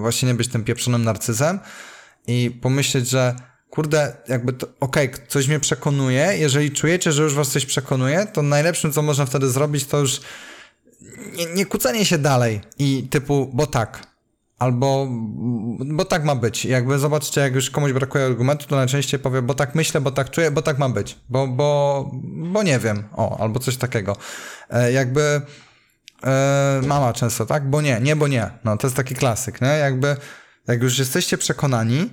właśnie nie być tym pieprzonym narcyzem i pomyśleć, że kurde, jakby to, okej, okay, coś mnie przekonuje, jeżeli czujecie, że już was coś przekonuje, to najlepszym, co można wtedy zrobić, to już nie, nie kucanie się dalej i typu, bo tak, albo bo tak ma być. Jakby zobaczcie, jak już komuś brakuje argumentu, to najczęściej powie, bo tak myślę, bo tak czuję, bo tak ma być, bo, bo, bo nie wiem, o, albo coś takiego. E, jakby e, mama często, tak? Bo nie, nie, bo nie. No, to jest taki klasyk, nie? Jakby, jak już jesteście przekonani,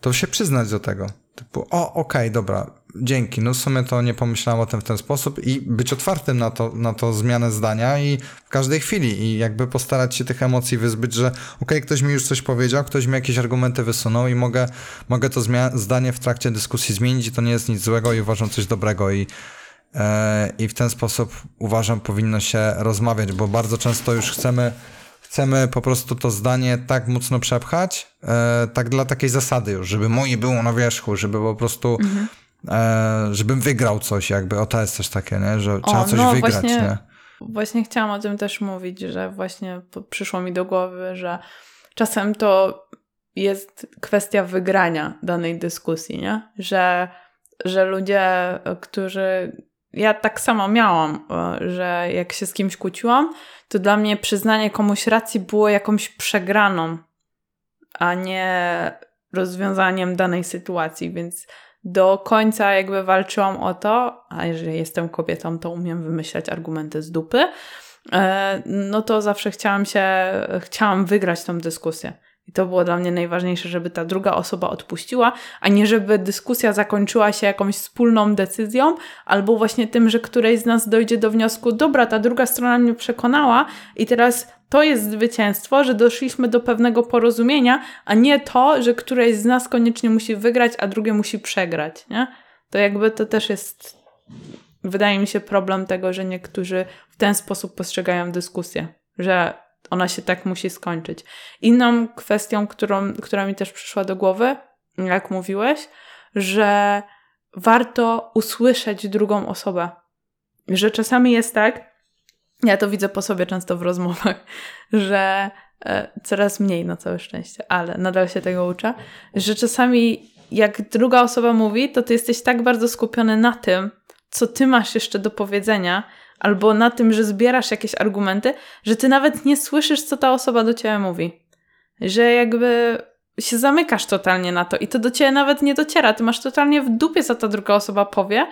to się przyznać do tego. Typu, o, okej, okay, dobra, dzięki, no w sumie to nie pomyślałem o tym w ten sposób i być otwartym na to, na to zmianę zdania i w każdej chwili. I jakby postarać się tych emocji wyzbyć, że okej, okay, ktoś mi już coś powiedział, ktoś mi jakieś argumenty wysunął i mogę, mogę to zdanie w trakcie dyskusji zmienić i to nie jest nic złego i uważam coś dobrego. I e, i w ten sposób uważam powinno się rozmawiać, bo bardzo często już chcemy chcemy po prostu to zdanie tak mocno przepchać, e, tak dla takiej zasady już, żeby moje było na wierzchu, żeby po prostu mhm e, żebym wygrał coś, jakby, o to jest też takie, nie? że trzeba o, coś no, wygrać, właśnie, nie? Właśnie chciałam o tym też mówić, że właśnie przyszło mi do głowy, że czasem to jest kwestia wygrania danej dyskusji, nie? Że, że ludzie, którzy. Ja tak samo miałam, e, że jak się z kimś kłóciłam, to dla mnie przyznanie komuś racji było jakąś przegraną, a nie rozwiązaniem danej sytuacji, więc do końca jakby walczyłam o to, a jeżeli jestem kobietą, to umiem wymyślać argumenty z dupy, e, no to zawsze chciałam się, chciałam wygrać tą dyskusję. I to było dla mnie najważniejsze, żeby ta druga osoba odpuściła, a nie żeby dyskusja zakończyła się jakąś wspólną decyzją, albo właśnie tym, że któreś z nas dojdzie do wniosku, dobra, ta druga strona mnie przekonała i teraz to jest zwycięstwo, że doszliśmy do pewnego porozumienia, a nie to, że któreś z nas koniecznie musi wygrać, a drugie musi przegrać, nie? To jakby to też jest, wydaje mi się, problem tego, że niektórzy w ten sposób postrzegają dyskusję, że ona się tak musi skończyć. Inną kwestią, którą, która mi też przyszła do głowy, jak mówiłeś, że warto usłyszeć drugą osobę. Że czasami jest tak, ja to widzę po sobie często w rozmowach, *laughs* że e, coraz mniej na całe szczęście, ale nadal się tego uczę, że czasami jak druga osoba mówi, to ty jesteś tak bardzo skupiony na tym, co ty masz jeszcze do powiedzenia, albo na tym, że zbierasz jakieś argumenty, że ty nawet nie słyszysz, co ta osoba do ciebie mówi. Że jakby się zamykasz totalnie na to i to do ciebie nawet nie dociera. Ty masz totalnie w dupie, co ta druga osoba powie,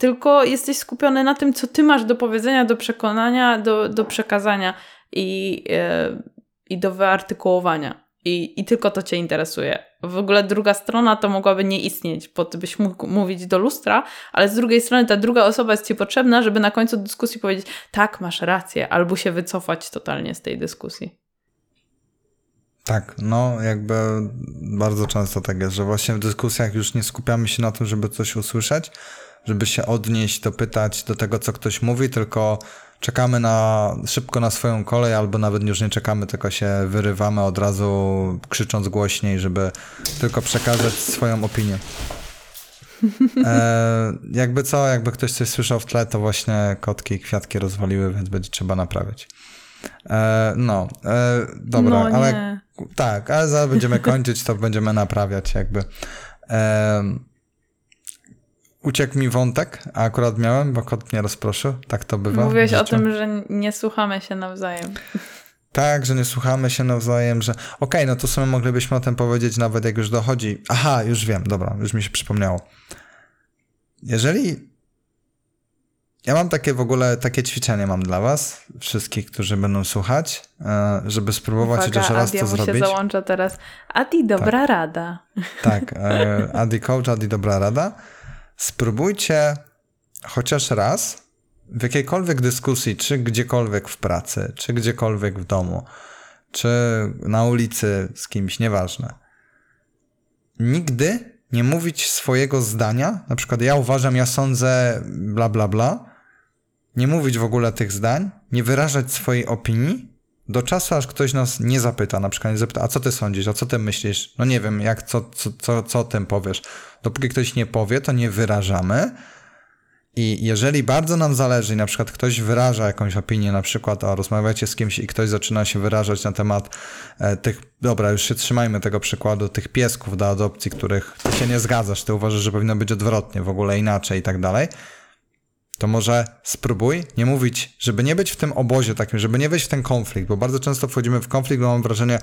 tylko jesteś skupiony na tym, co ty masz do powiedzenia, do przekonania, do, do przekazania i, yy, i do wyartykułowania. I, I tylko to cię interesuje. W ogóle druga strona to mogłaby nie istnieć, bo ty byś mógł mówić do lustra, ale z drugiej strony ta druga osoba jest ci potrzebna, żeby na końcu dyskusji powiedzieć, tak, masz rację, albo się wycofać totalnie z tej dyskusji. Tak, no jakby bardzo często tak jest, że właśnie w dyskusjach już nie skupiamy się na tym, żeby coś usłyszeć, żeby się odnieść, dopytać do tego, co ktoś mówi, tylko czekamy na, szybko na swoją kolej, albo nawet już nie czekamy, tylko się wyrywamy od razu, krzycząc głośniej, żeby tylko przekazać swoją opinię. E, jakby co, jakby ktoś coś słyszał w tle, to właśnie kotki i kwiatki rozwaliły, więc będzie trzeba naprawiać. E, no, e, dobra, no ale tak, ale zaraz będziemy kończyć, to będziemy naprawiać jakby. E, uciekł mi wątek, a akurat miałem, bo kot mnie rozproszył. Tak to bywa. Mówiłeś o tym, że nie słuchamy się nawzajem. Tak, że nie słuchamy się nawzajem, że okej, okay, no to sobie moglibyśmy o tym powiedzieć nawet jak już dochodzi. Aha, już wiem, dobra, już mi się przypomniało. Jeżeli ja mam takie w ogóle, takie ćwiczenie mam dla was, wszystkich, którzy będą słuchać, e, żeby spróbować Uwaga, chociaż raz Adia to mu zrobić. się załącza teraz. Adi, dobra tak. rada. Tak, e, Adi coach, Adi, dobra rada spróbujcie chociaż raz w jakiejkolwiek dyskusji, czy gdziekolwiek w pracy, czy gdziekolwiek w domu, czy na ulicy z kimś, nieważne. Nigdy nie mówić swojego zdania, na przykład ja uważam, ja sądzę, bla, bla, bla. Nie mówić w ogóle tych zdań, nie wyrażać swojej opinii do czasu, aż ktoś nas nie zapyta, na przykład nie zapyta, a co ty sądzisz, a co ty myślisz? No nie wiem, jak, co, co, co, co o tym powiesz. Dopóki ktoś nie powie, to nie wyrażamy. I jeżeli bardzo nam zależy na przykład ktoś wyraża jakąś opinię, na przykład o rozmawiacie z kimś i ktoś zaczyna się wyrażać na temat e, tych, dobra, już się trzymajmy tego przykładu, tych piesków do adopcji, których ty się nie zgadzasz, ty uważasz, że powinno być odwrotnie, w ogóle inaczej i tak dalej, to może spróbuj nie mówić, żeby nie być w tym obozie takim, żeby nie wejść w ten konflikt, bo bardzo często wchodzimy w konflikt, bo mam wrażenie,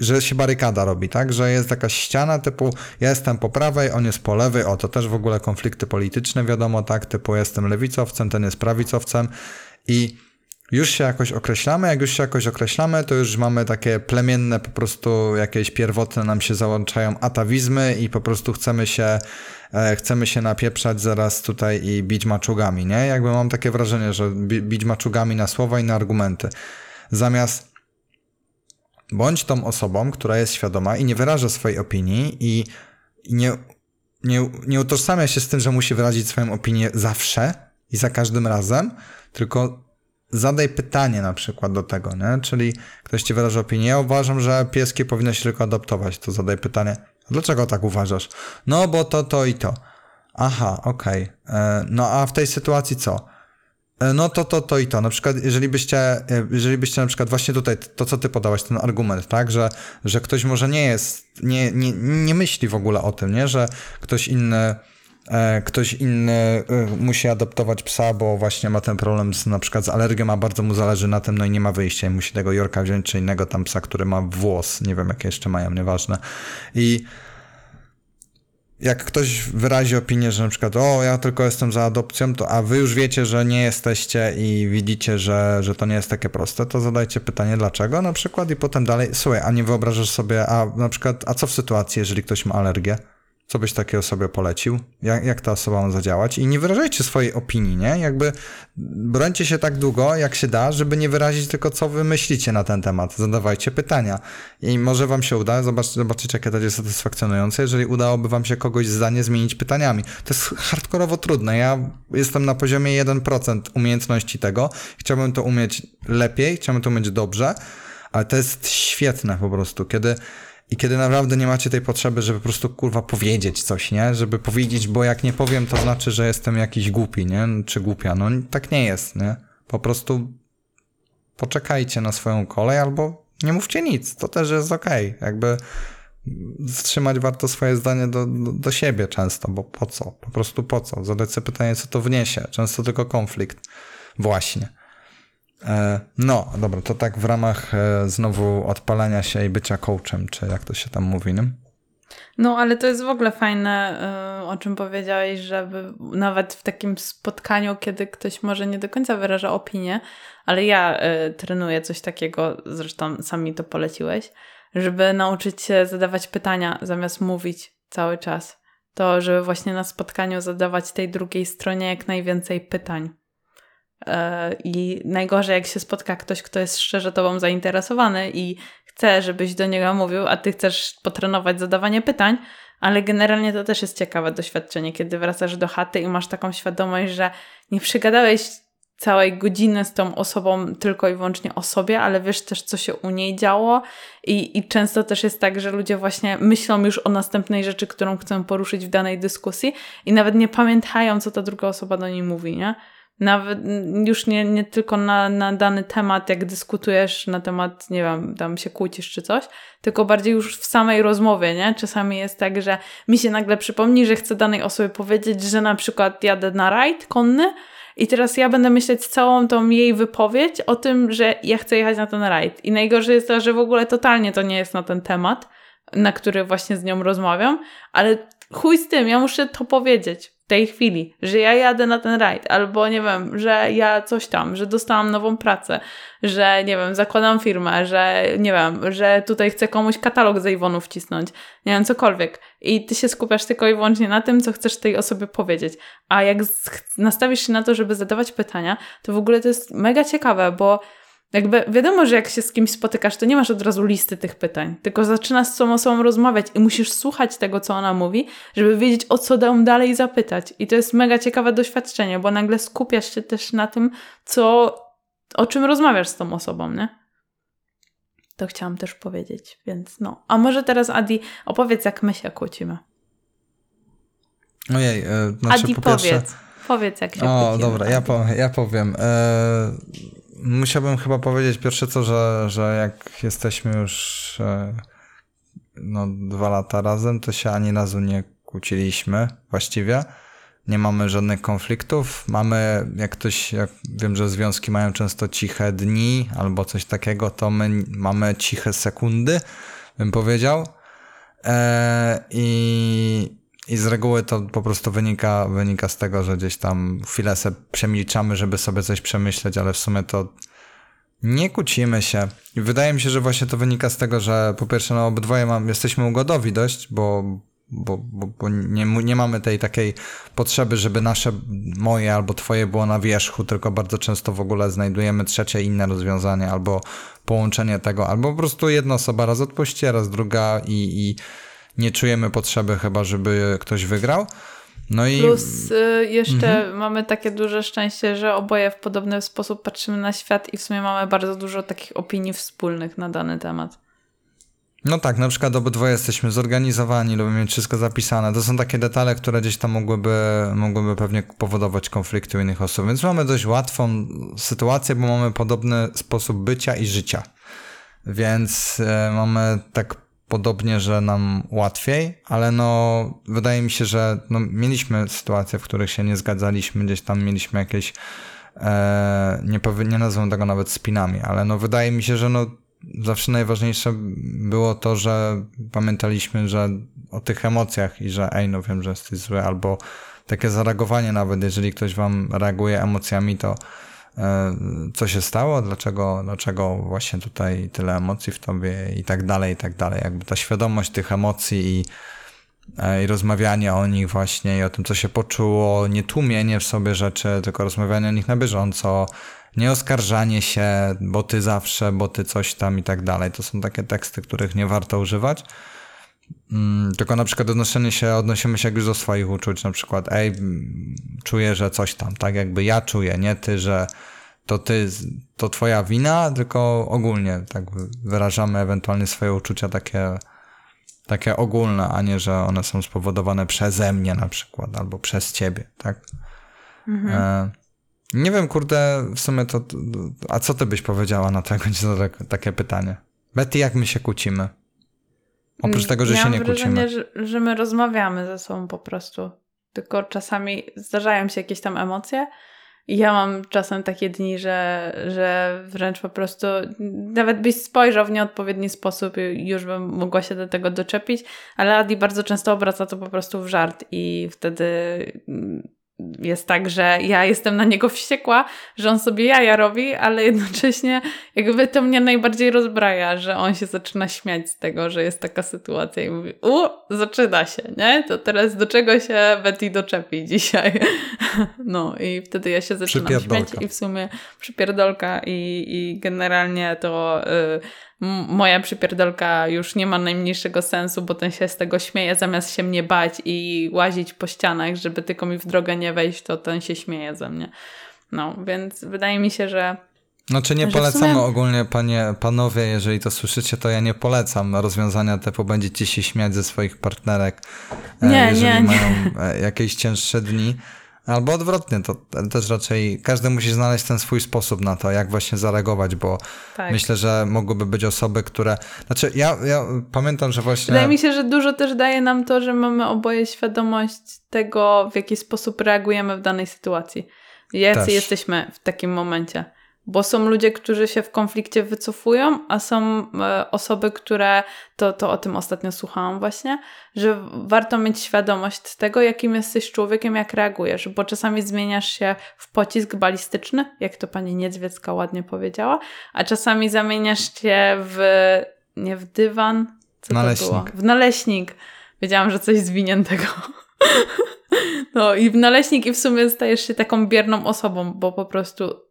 że się barykada robi, tak? Że jest jakaś ściana typu ja jestem po prawej, on jest po lewej, o to też w ogóle konflikty polityczne, wiadomo, tak? Typu jestem lewicowcem, ten jest prawicowcem i już się jakoś określamy, jak już się jakoś określamy, to już mamy takie plemienne, po prostu jakieś pierwotne nam się załączają atawizmy i po prostu chcemy się E, chcemy się napieprzać zaraz tutaj i bić maczugami, nie? Jakby mam takie wrażenie, że bić maczugami na słowa i na argumenty. Zamiast bądź tą osobą, która jest świadoma i nie wyraża swojej opinii i nie, nie, nie utożsamia się z tym, że musi wyrazić swoją opinię zawsze i za każdym razem, tylko zadaj pytanie na przykład do tego, nie? Czyli ktoś ci wyraża opinię, ja uważam, że pieski powinno się tylko adoptować, to zadaj pytanie, Dlaczego tak uważasz? No, bo to, to i to. Aha, okej. Okay. E, no a w tej sytuacji co? E, no to, to, to i to. Na przykład, jeżeli byście, e, jeżeli byście na przykład właśnie tutaj, to co ty podałeś, ten argument, tak, że, że ktoś może nie jest, nie, nie, nie myśli w ogóle o tym, nie, że ktoś inny ktoś inny musi adoptować psa, bo właśnie ma ten problem z, na przykład z alergią, a bardzo mu zależy na tym, no i nie ma wyjścia i musi tego Jorka wziąć, czy innego tam psa, który ma włos, nie wiem jakie jeszcze mają, nieważne. I jak ktoś wyrazi opinię, że na przykład o, ja tylko jestem za adopcją, to a wy już wiecie, że nie jesteście i widzicie, że, że to nie jest takie proste, to zadajcie pytanie dlaczego na przykład i potem dalej, słuchaj, a nie wyobrażasz sobie, a na przykład, a co w sytuacji, jeżeli ktoś ma alergię? Co byś takiej osobie polecił? Jak, jak ta osoba ma zadziałać? I nie wyrażajcie swojej opinii, nie? Jakby brońcie się tak długo, jak się da, żeby nie wyrazić tylko, co wy myślicie na ten temat. Zadawajcie pytania. I może wam się uda, zobacz, zobaczycie, jakie to jest satysfakcjonujące, jeżeli udałoby wam się kogoś zdanie zmienić pytaniami. To jest hardkorowo trudne. Ja jestem na poziomie 1% umiejętności tego. Chciałbym to umieć lepiej, chciałbym to umieć dobrze, ale to jest świetne po prostu, kiedy i kiedy naprawdę nie macie tej potrzeby, żeby po prostu kurwa powiedzieć coś, nie? Żeby powiedzieć, bo jak nie powiem, to znaczy, że jestem jakiś głupi, nie? Czy głupia. No tak nie jest, nie? Po prostu poczekajcie na swoją kolej albo nie mówcie nic. To też jest okej. Okay. Jakby wstrzymać warto swoje zdanie do, do, do, siebie często, bo po co? Po prostu po co? Zadać sobie pytanie, co to wniesie. Często tylko konflikt. Właśnie. E, no, dobra, to tak w ramach e, znowu odpalania się i bycia coachem, czy jak to się tam mówi, nie? No, ale to jest w ogóle fajne, e, o czym powiedziałeś, żeby nawet w takim spotkaniu, kiedy ktoś może nie do końca wyraża opinię, ale ja trenuję coś takiego, zresztą sami to poleciłeś, żeby nauczyć się zadawać pytania zamiast mówić cały czas. To, żeby właśnie na spotkaniu zadawać tej drugiej stronie jak najwięcej pytań. E, I najgorzej, jak się spotka ktoś, kto jest szczerze tobą zainteresowany i chce, żebyś do niego mówił, a ty chcesz potrenować zadawanie pytań, ale generalnie to też jest ciekawe doświadczenie, kiedy wracasz do chaty i masz taką świadomość, że nie przygadałeś całej godziny z tą osobą tylko i wyłącznie o sobie, ale wiesz też, co się u niej działo i, i często też jest tak, że ludzie właśnie myślą już o następnej rzeczy, którą chcą poruszyć w danej dyskusji i nawet nie pamiętają, co ta druga osoba do niej mówi, nie? Nawet już nie, nie tylko na, na dany temat, jak dyskutujesz na temat, nie wiem, tam się kłócisz czy coś, tylko bardziej już w samej rozmowie, nie? Czasami jest tak, że mi się nagle przypomni, że chcę danej osobie powiedzieć, że na przykład jadę na rajd konny i teraz ja będę myśleć całą tą jej wypowiedź o tym, że ja chcę jechać na ten rajd. I najgorsze jest to, że w ogóle totalnie to nie jest na ten temat, na który właśnie z nią rozmawiam, ale chuj z tym, ja muszę to powiedzieć tej chwili, że ja jadę na ten rajd, albo nie wiem, że ja coś tam, że dostałam nową pracę, że nie wiem, zakładam firmę, że nie wiem, że tutaj chcę komuś katalog z Avonu wcisnąć, nie wiem, cokolwiek. I ty się skupiasz tylko i wyłącznie na tym, co chcesz tej osobie powiedzieć. A jak nastawisz się na to, żeby zadawać pytania, to w ogóle to jest mega ciekawe, bo jakby wiadomo, że jak się z kimś spotykasz, to nie masz od razu listy tych pytań, tylko zaczynasz z tą osobą rozmawiać i musisz słuchać tego, co ona mówi, żeby wiedzieć, o co ją dalej zapytać. I to jest mega ciekawe doświadczenie, bo nagle skupiasz się też na tym, co, o czym rozmawiasz z tą osobą, nie? To chciałam też powiedzieć, więc no. A może teraz, Adi, opowiedz, jak my się kłócimy. Ojej, e, znaczy Adi, po pierwsze... powiedz Powiedz, jak się O, kłócimy. dobra, ja, po, ja powiem. E, musiałbym chyba powiedzieć pierwsze co, że, że jak jesteśmy już e, no, dwa lata razem, to się ani razu nie kłóciliśmy właściwie. Nie mamy żadnych konfliktów. Mamy, jak ktoś, jak wiem, że związki mają często ciche dni albo coś takiego, to my mamy ciche sekundy, bym powiedział. E, I i z reguły to po prostu wynika, wynika z tego, że gdzieś tam chwilę sobie przemilczamy, żeby sobie coś przemyśleć, ale w sumie to nie kłócimy się. I wydaje mi się, że właśnie to wynika z tego, że po pierwsze, no obydwoje mam, jesteśmy ugodowi dość, bo, bo, bo, bo nie, nie mamy tej takiej potrzeby, żeby nasze, moje albo twoje było na wierzchu, tylko bardzo często w ogóle znajdujemy trzecie inne rozwiązanie, albo połączenie tego, albo po prostu jedna osoba raz odpuści, raz druga i, i nie czujemy potrzeby chyba, żeby ktoś wygrał. No i... Plus y, jeszcze mhm. mamy takie duże szczęście, że oboje w podobny sposób patrzymy na świat i w sumie mamy bardzo dużo takich opinii wspólnych na dany temat. No tak, na przykład obydwoje jesteśmy zorganizowani, lubimy mieć wszystko zapisane. To są takie detale, które gdzieś tam mogłyby, mogłyby pewnie powodować konflikty u innych osób. Więc mamy dość łatwą sytuację, bo mamy podobny sposób bycia i życia. Więc e, mamy tak podobnie, że nam łatwiej, ale no wydaje mi się, że no, mieliśmy sytuacje, w których się nie zgadzaliśmy, gdzieś tam mieliśmy jakieś e, nie, powie, nie tego nawet spinami, ale no wydaje mi się, że no zawsze najważniejsze było to, że pamiętaliśmy, że o tych emocjach i że ej, no wiem, że jesteś zły, albo takie zareagowanie nawet, jeżeli ktoś wam reaguje emocjami, to co się stało, dlaczego, dlaczego właśnie tutaj tyle emocji w tobie i tak dalej, i tak dalej. Jakby ta świadomość tych emocji i, e, i rozmawianie o nich właśnie i o tym, co się poczuło, nie tłumienie w sobie rzeczy, tylko rozmawianie o nich na bieżąco, nie oskarżanie się, bo ty zawsze, bo ty coś tam i tak dalej. To są takie teksty, których nie warto używać. Mm, tylko na przykład odnoszenie się, odnosimy się już do swoich uczuć, na przykład, ej, czuję, że coś tam, tak jakby ja czuję, nie ty, że to ty, to twoja wina, tylko ogólnie tak wyrażamy ewentualnie swoje uczucia takie, takie ogólne, a nie, że one są spowodowane przeze mnie na przykład, albo przez ciebie, tak? Mhm. E, nie wiem, kurde, w sumie to, a co ty byś powiedziała na tego, *laughs* takie pytanie? Betty, jak my się kłócimy? Oprócz tego, że Miałam się nie wrażenie, kłócimy. Że, że my rozmawiamy ze sobą po prostu. Tylko czasami zdarzają się jakieś tam emocje. I ja mam czasem takie dni, że, że wręcz po prostu nawet byś spojrzał w nieodpowiedni sposób i już bym mogła się do tego doczepić, ale Adi bardzo często obraca to po prostu w żart i wtedy jest tak, że ja jestem na niego wściekła, że on sobie jaja robi, ale jednocześnie jakby to mnie najbardziej rozbraja, że on się zaczyna śmiać z tego, że jest taka sytuacja i mówi, u, zaczyna się, nie? To teraz do czego się Betty doczepi dzisiaj? *laughs* No i wtedy ja się zaczynam śmiać i w sumie przypierdolka i, i generalnie to... Yy, moja przypierdolka już nie ma najmniejszego sensu, bo ten się z tego śmieje, zamiast się mnie bać i łazić po ścianach, żeby tylko mi w drogę nie wejść, to ten się śmieje ze mnie. No, więc wydaje mi się, że znaczy nie polecamy sumie... ogólnie, panie, panowie, jeżeli to słyszycie, to ja nie polecam rozwiązania typu będziecie się śmiać ze swoich partnerek, e, nie, jeżeli nie, mają nie. Jakieś cięższe dni. Albo odwrotnie, to też raczej każdy musi znaleźć ten swój sposób na to, jak właśnie zareagować, bo tak. myślę, że mogłyby być osoby, które. Znaczy, ja, ja pamiętam, że właśnie. Wydaje mi się, że dużo też daje nam to, że mamy oboje świadomość tego, w jaki sposób reagujemy w danej sytuacji. Jacy też. jesteśmy w takim momencie. Bo są ludzie, którzy się w konflikcie wycofują, a są e, osoby, które, to, to o tym ostatnio słuchałam właśnie, że warto mieć świadomość tego, jakim jesteś człowiekiem, jak reagujesz, bo czasami zmieniasz się w pocisk balistyczny, jak to pani Niedźwiecka ładnie powiedziała, a czasami zamieniasz się w, nie w dywan, co naleśnik. to było? W naleśnik. Wiedziałam, że coś zwiniętego. *laughs* No i w naleśnik i w sumie stajesz się taką bierną osobą, bo po prostu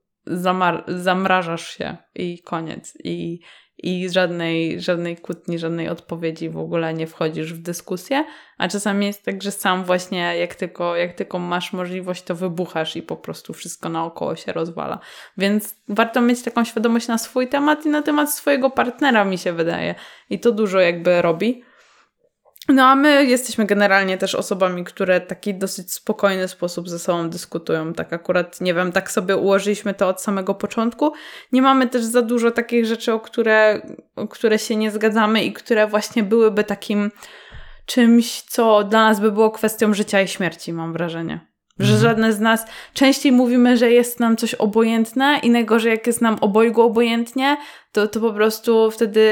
zamrażasz się i koniec. I, i żadnej, żadnej kłótni, żadnej odpowiedzi w ogóle nie wchodzisz w dyskusję, a czasami jest tak, że sam właśnie jak tylko, jak tylko masz możliwość, to wybuchasz i po prostu wszystko naokoło się rozwala. Więc warto mieć taką świadomość na swój temat i na temat swojego partnera, mi się wydaje. I to dużo jakby robi. No a my jesteśmy generalnie też osobami, które taki dosyć spokojny sposób ze sobą dyskutują. Tak akurat, nie wiem, tak sobie ułożyliśmy to od samego początku. Nie mamy też za dużo takich rzeczy, o które, o które się nie zgadzamy i które właśnie byłyby takim czymś, co dla nas by było kwestią życia i śmierci, mam wrażenie. Że Mhm. żadne z nas, częściej mówimy, że jest nam coś obojętne i najgorzej jak jest nam obojgu obojętnie, to, to po prostu wtedy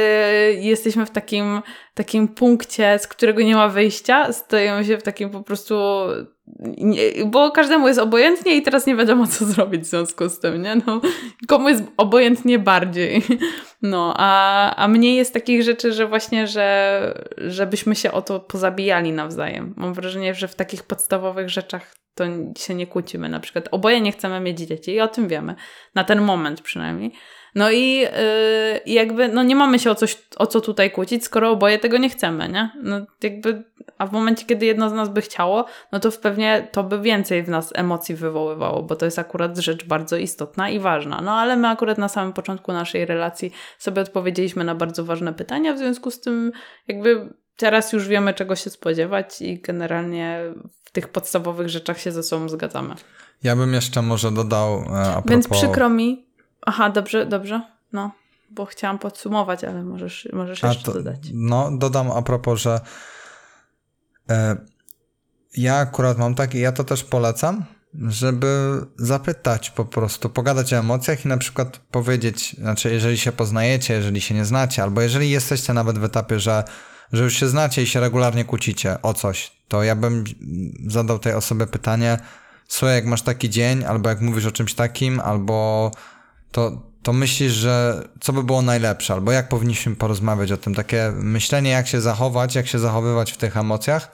jesteśmy w takim, takim punkcie, z którego nie ma wyjścia, stajemy się w takim po prostu, nie, bo każdemu jest obojętnie i teraz nie wiadomo co *laughs* zrobić w związku z tym, nie? No, komu jest obojętnie bardziej. *laughs* No, a, a mniej jest takich rzeczy, że właśnie, że żebyśmy się o to pozabijali nawzajem. Mam wrażenie, że w takich podstawowych rzeczach to się nie kłócimy. Na przykład oboje nie chcemy mieć dzieci i o tym wiemy. Na ten moment przynajmniej. No i yy, jakby, no nie mamy się o coś, o co tutaj kłócić, skoro oboje tego nie chcemy, nie? No jakby, a w momencie, kiedy jedno z nas by chciało, no to pewnie to by więcej w nas emocji wywoływało, bo to jest akurat rzecz bardzo istotna i ważna. No ale my akurat na samym początku naszej relacji sobie odpowiedzieliśmy na bardzo ważne pytania, w związku z tym jakby teraz już wiemy, czego się spodziewać i generalnie tych podstawowych rzeczach się ze sobą zgadzamy. Ja bym jeszcze może dodał e, a propos... Więc przykro mi. Aha, dobrze, dobrze. No, bo chciałam podsumować, ale możesz, możesz A jeszcze to, dodać. No, dodam a propos, że e, ja akurat mam tak i ja to też polecam, żeby zapytać po prostu, pogadać o emocjach i na przykład powiedzieć, znaczy jeżeli się poznajecie, jeżeli się nie znacie, albo jeżeli jesteście nawet w etapie, że, że już się znacie i się regularnie kłócicie o coś, to ja bym zadał tej osobie pytanie, słuchaj, jak masz taki dzień, albo jak mówisz o czymś takim, albo to, to myślisz, że co by było najlepsze, albo jak powinniśmy porozmawiać o tym, takie myślenie, jak się zachować, jak się zachowywać w tych emocjach,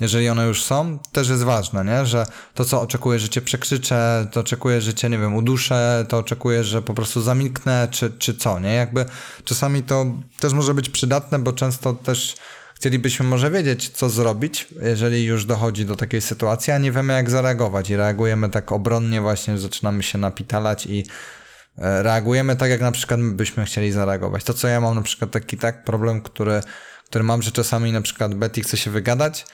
jeżeli one już są, też jest ważne, nie? Że to, co oczekujesz, że cię przekrzyczę, to oczekujesz, że cię, nie wiem, uduszę, to oczekujesz, że po prostu zamilknę, czy, czy co, nie? Jakby czasami to też może być przydatne, bo często też chcielibyśmy może wiedzieć, co zrobić, jeżeli już dochodzi do takiej sytuacji, a nie wiemy, jak zareagować i reagujemy tak obronnie właśnie, że zaczynamy się napitalać i e, reagujemy tak, jak na przykład my byśmy chcieli zareagować. To, co ja mam na przykład taki tak problem, który, który mam, że czasami na przykład Betty chce się wygadać,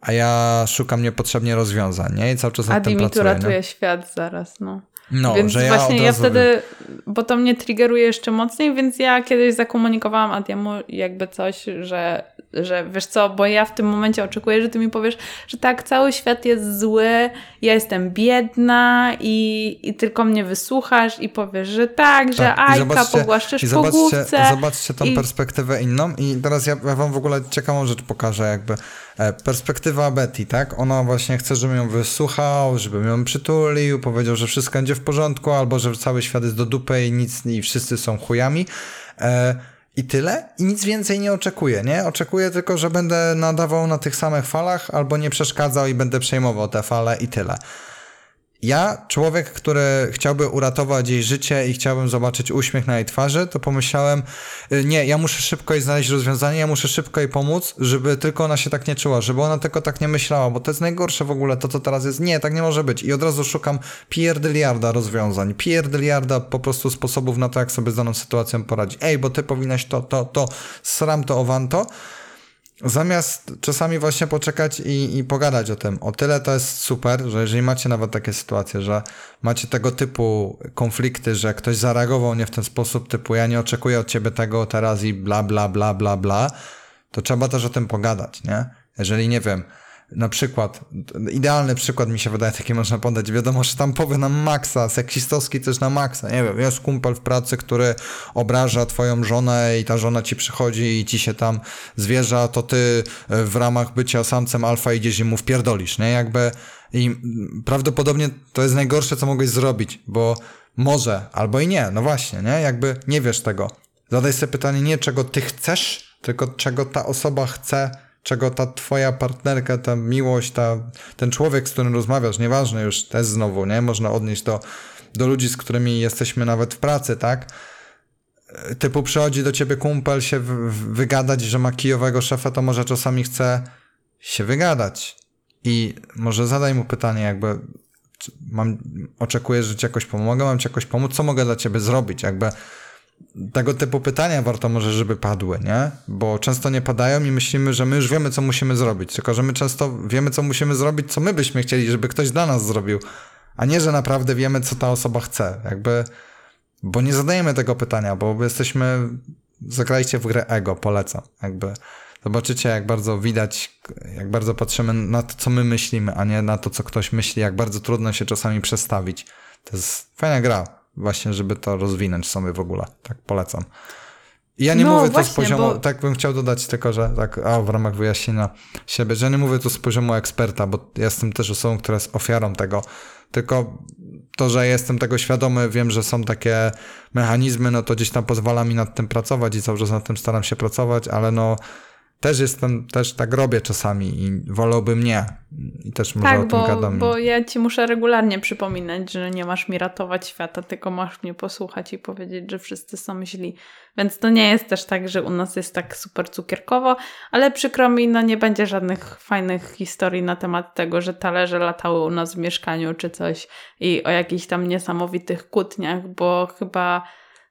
a ja szukam niepotrzebnie rozwiązań, nie? I cały czas nad Adi tym mi tu pracuję, ratuje nie? świat zaraz, no. No, więc że ja właśnie ja razu wtedy, bo to mnie triggeruje jeszcze mocniej, więc ja kiedyś zakomunikowałam Adiemu jakby coś, że, że wiesz co, bo ja w tym momencie oczekuję, że ty mi powiesz, że tak, cały świat jest zły, ja jestem biedna i, i tylko mnie wysłuchasz i powiesz, że tak, że Tak, Ajka pogłaszczysz I po zobaczcie, główce. zobaczcie tą i- perspektywę inną i teraz ja, ja wam w ogóle ciekawą rzecz pokażę jakby. E, Perspektywa Betty, tak? Ona właśnie chce, żebym ją wysłuchał, żebym ją przytulił, powiedział, że wszystko będzie w porządku, albo że cały świat jest do dupy i nic, i wszyscy są chujami. E, I tyle? I nic więcej nie oczekuję, nie? Oczekuję tylko, że będę nadawał na tych samych falach, albo nie przeszkadzał i będę przejmował te fale i tyle. Ja, człowiek, który chciałby uratować jej życie i chciałbym zobaczyć uśmiech na jej twarzy, to pomyślałem, y, nie, ja muszę szybko jej znaleźć rozwiązanie, ja muszę szybko jej pomóc, żeby tylko ona się tak nie czuła, żeby ona tylko tak nie myślała, bo to jest najgorsze w ogóle, to co teraz jest. Nie, tak nie może być. I od razu szukam pierdyliarda rozwiązań, pierdyliarda po prostu sposobów na to, jak sobie z daną sytuacją poradzić. Ej, bo ty powinnaś to, to, to, sram to, owanto. Zamiast czasami właśnie poczekać i, i pogadać o tym. O tyle to jest super, że jeżeli macie nawet takie sytuacje, że macie tego typu konflikty, że ktoś zareagował nie w ten sposób, typu ja nie oczekuję od ciebie tego teraz i bla, bla, bla, bla, bla, to trzeba też o tym pogadać, nie? Jeżeli, nie wiem, na przykład, idealny przykład mi się wydaje, taki można podać, wiadomo, sztampowy na maksa, seksistowski też na maksa, nie wiem, jest kumpel w pracy, który obraża twoją żonę i ta żona ci przychodzi i ci się tam zwierza, to ty e, w ramach bycia samcem alfa idziesz i mu wpierdolisz, nie, jakby i prawdopodobnie to jest najgorsze, co mogłeś zrobić, bo może, albo i nie, no właśnie, nie, jakby nie wiesz tego. Zadaj sobie pytanie nie czego ty chcesz, tylko czego ta osoba chce, czego ta twoja partnerka, ta miłość, ta, ten człowiek, z którym rozmawiasz, nieważne już też znowu, nie? Można odnieść do, do ludzi, z którymi jesteśmy nawet w pracy, tak? Typu przychodzi do ciebie kumpel się wygadać, że ma kijowego szefa, to może czasami chce się wygadać. I może zadaj mu pytanie jakby, mam, oczekujesz, że ci jakoś pomogę, mam ci jakoś pomóc, co mogę dla ciebie zrobić? Jakby tego typu pytania warto może, żeby padły, nie? Bo często nie padają i myślimy, że my już wiemy, co musimy zrobić. Tylko, że my często wiemy, co musimy zrobić, co my byśmy chcieli, żeby ktoś dla nas zrobił, a nie, że naprawdę wiemy, co ta osoba chce. Jakby, bo nie zadajemy tego pytania, bo jesteśmy, zagrajcie w grę ego, polecam. Jakby, zobaczycie, jak bardzo widać, jak bardzo patrzymy na to, co my myślimy, a nie na to, co ktoś myśli, jak bardzo trudno się czasami przestawić. To jest fajna gra właśnie, żeby to rozwinąć sobie w ogóle. Tak polecam. I ja nie No, mówię właśnie, to z poziomu, bo- tak bym chciał dodać tylko, że tak, a w ramach wyjaśnienia siebie, że nie mówię tu z poziomu eksperta, bo ja jestem też osobą, która jest ofiarą tego, tylko to, że jestem tego świadomy, wiem, że są takie mechanizmy, no to gdzieś tam pozwala mi nad tym pracować i cały czas nad tym staram się pracować, ale no też jestem, też tak robię czasami i wolałbym nie. I też może o Tak, tym bo, gadam. bo ja ci muszę regularnie przypominać, że nie masz mi ratować świata, tylko masz mnie posłuchać i powiedzieć, że wszyscy są źli. Więc to nie jest też tak, że u nas jest tak super cukierkowo, ale przykro mi, no nie będzie żadnych fajnych historii na temat tego, że talerze latały u nas w mieszkaniu czy coś i o jakichś tam niesamowitych kłótniach, bo chyba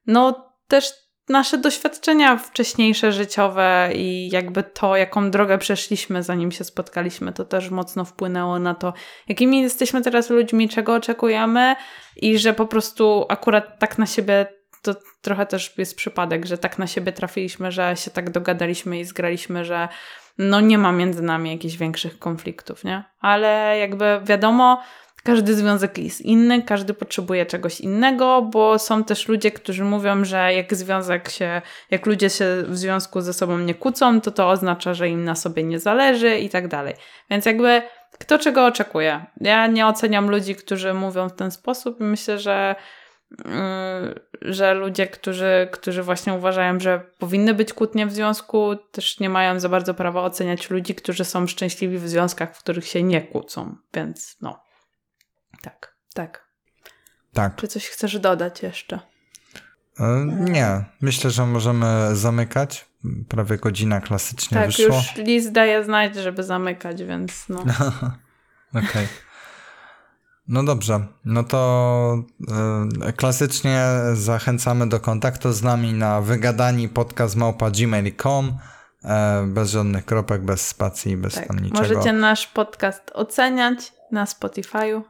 no też nasze doświadczenia wcześniejsze życiowe i jakby to, jaką drogę przeszliśmy, zanim się spotkaliśmy, to też mocno wpłynęło na to, jakimi jesteśmy teraz ludźmi, czego oczekujemy i że po prostu akurat tak na siebie to trochę też jest przypadek, że tak na siebie trafiliśmy, że się tak dogadaliśmy i zgraliśmy, że no nie ma między nami jakichś większych konfliktów, nie? Ale jakby wiadomo, każdy związek jest inny, każdy potrzebuje czegoś innego, bo są też ludzie, którzy mówią, że jak związek się, jak ludzie się w związku ze sobą nie kłócą, to to oznacza, że im na sobie nie zależy i tak dalej. Więc jakby kto czego oczekuje. Ja nie oceniam ludzi, którzy mówią w ten sposób myślę, że yy, że ludzie, którzy, którzy właśnie uważają, że powinny być kłótnie w związku, też nie mają za bardzo prawa oceniać ludzi, którzy są szczęśliwi w związkach, w których się nie kłócą. Więc no. Tak, tak. Tak. Czy coś chcesz dodać jeszcze? E, Nie, myślę, że możemy zamykać. Prawie godzina klasycznie tak, wyszło. już list daje znać, żeby zamykać, więc no. *laughs* Okej. No dobrze, no to e, klasycznie zachęcamy do kontaktu z nami na wygadani podcast małpa gmail.com e, bez żadnych kropek, bez spacji, bez Tak. tam niczego. Możecie nasz podcast oceniać na Spotify'u.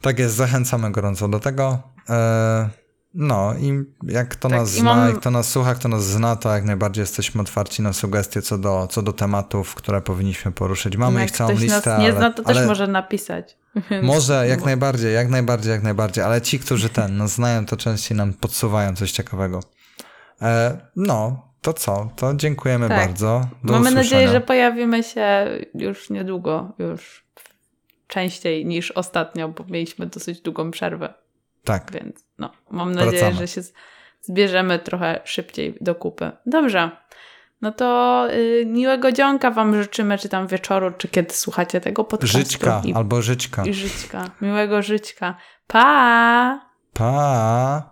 Tak jest, zachęcamy gorąco do tego. E, no i jak kto Tak, nas zna, mam- jak kto nas słucha, kto nas zna, to jak najbardziej jesteśmy otwarci na sugestie co do, co do tematów, które powinniśmy poruszyć. Mamy Jak ich całą ktoś listę, nas nie ale, zna, to ale też może napisać. *laughs* Może, jak najbardziej, jak najbardziej, jak najbardziej, ale ci, którzy ten nas znają, to częściej nam podsuwają coś ciekawego. E, no, to co? To dziękujemy Tak. bardzo. Do Mamy usłyszenia. nadzieję, że pojawimy się już niedługo, już częściej niż ostatnio, bo mieliśmy dosyć długą przerwę, Tak, więc no, mam nadzieję, Wracamy. że się zbierzemy trochę szybciej do kupy. Dobrze. No to y, miłego dzionka Wam życzymy, czy tam wieczoru, czy kiedy słuchacie tego podcastu. żyćka I, albo żyćka. I żyćka. Miłego żyćka. Pa! Pa!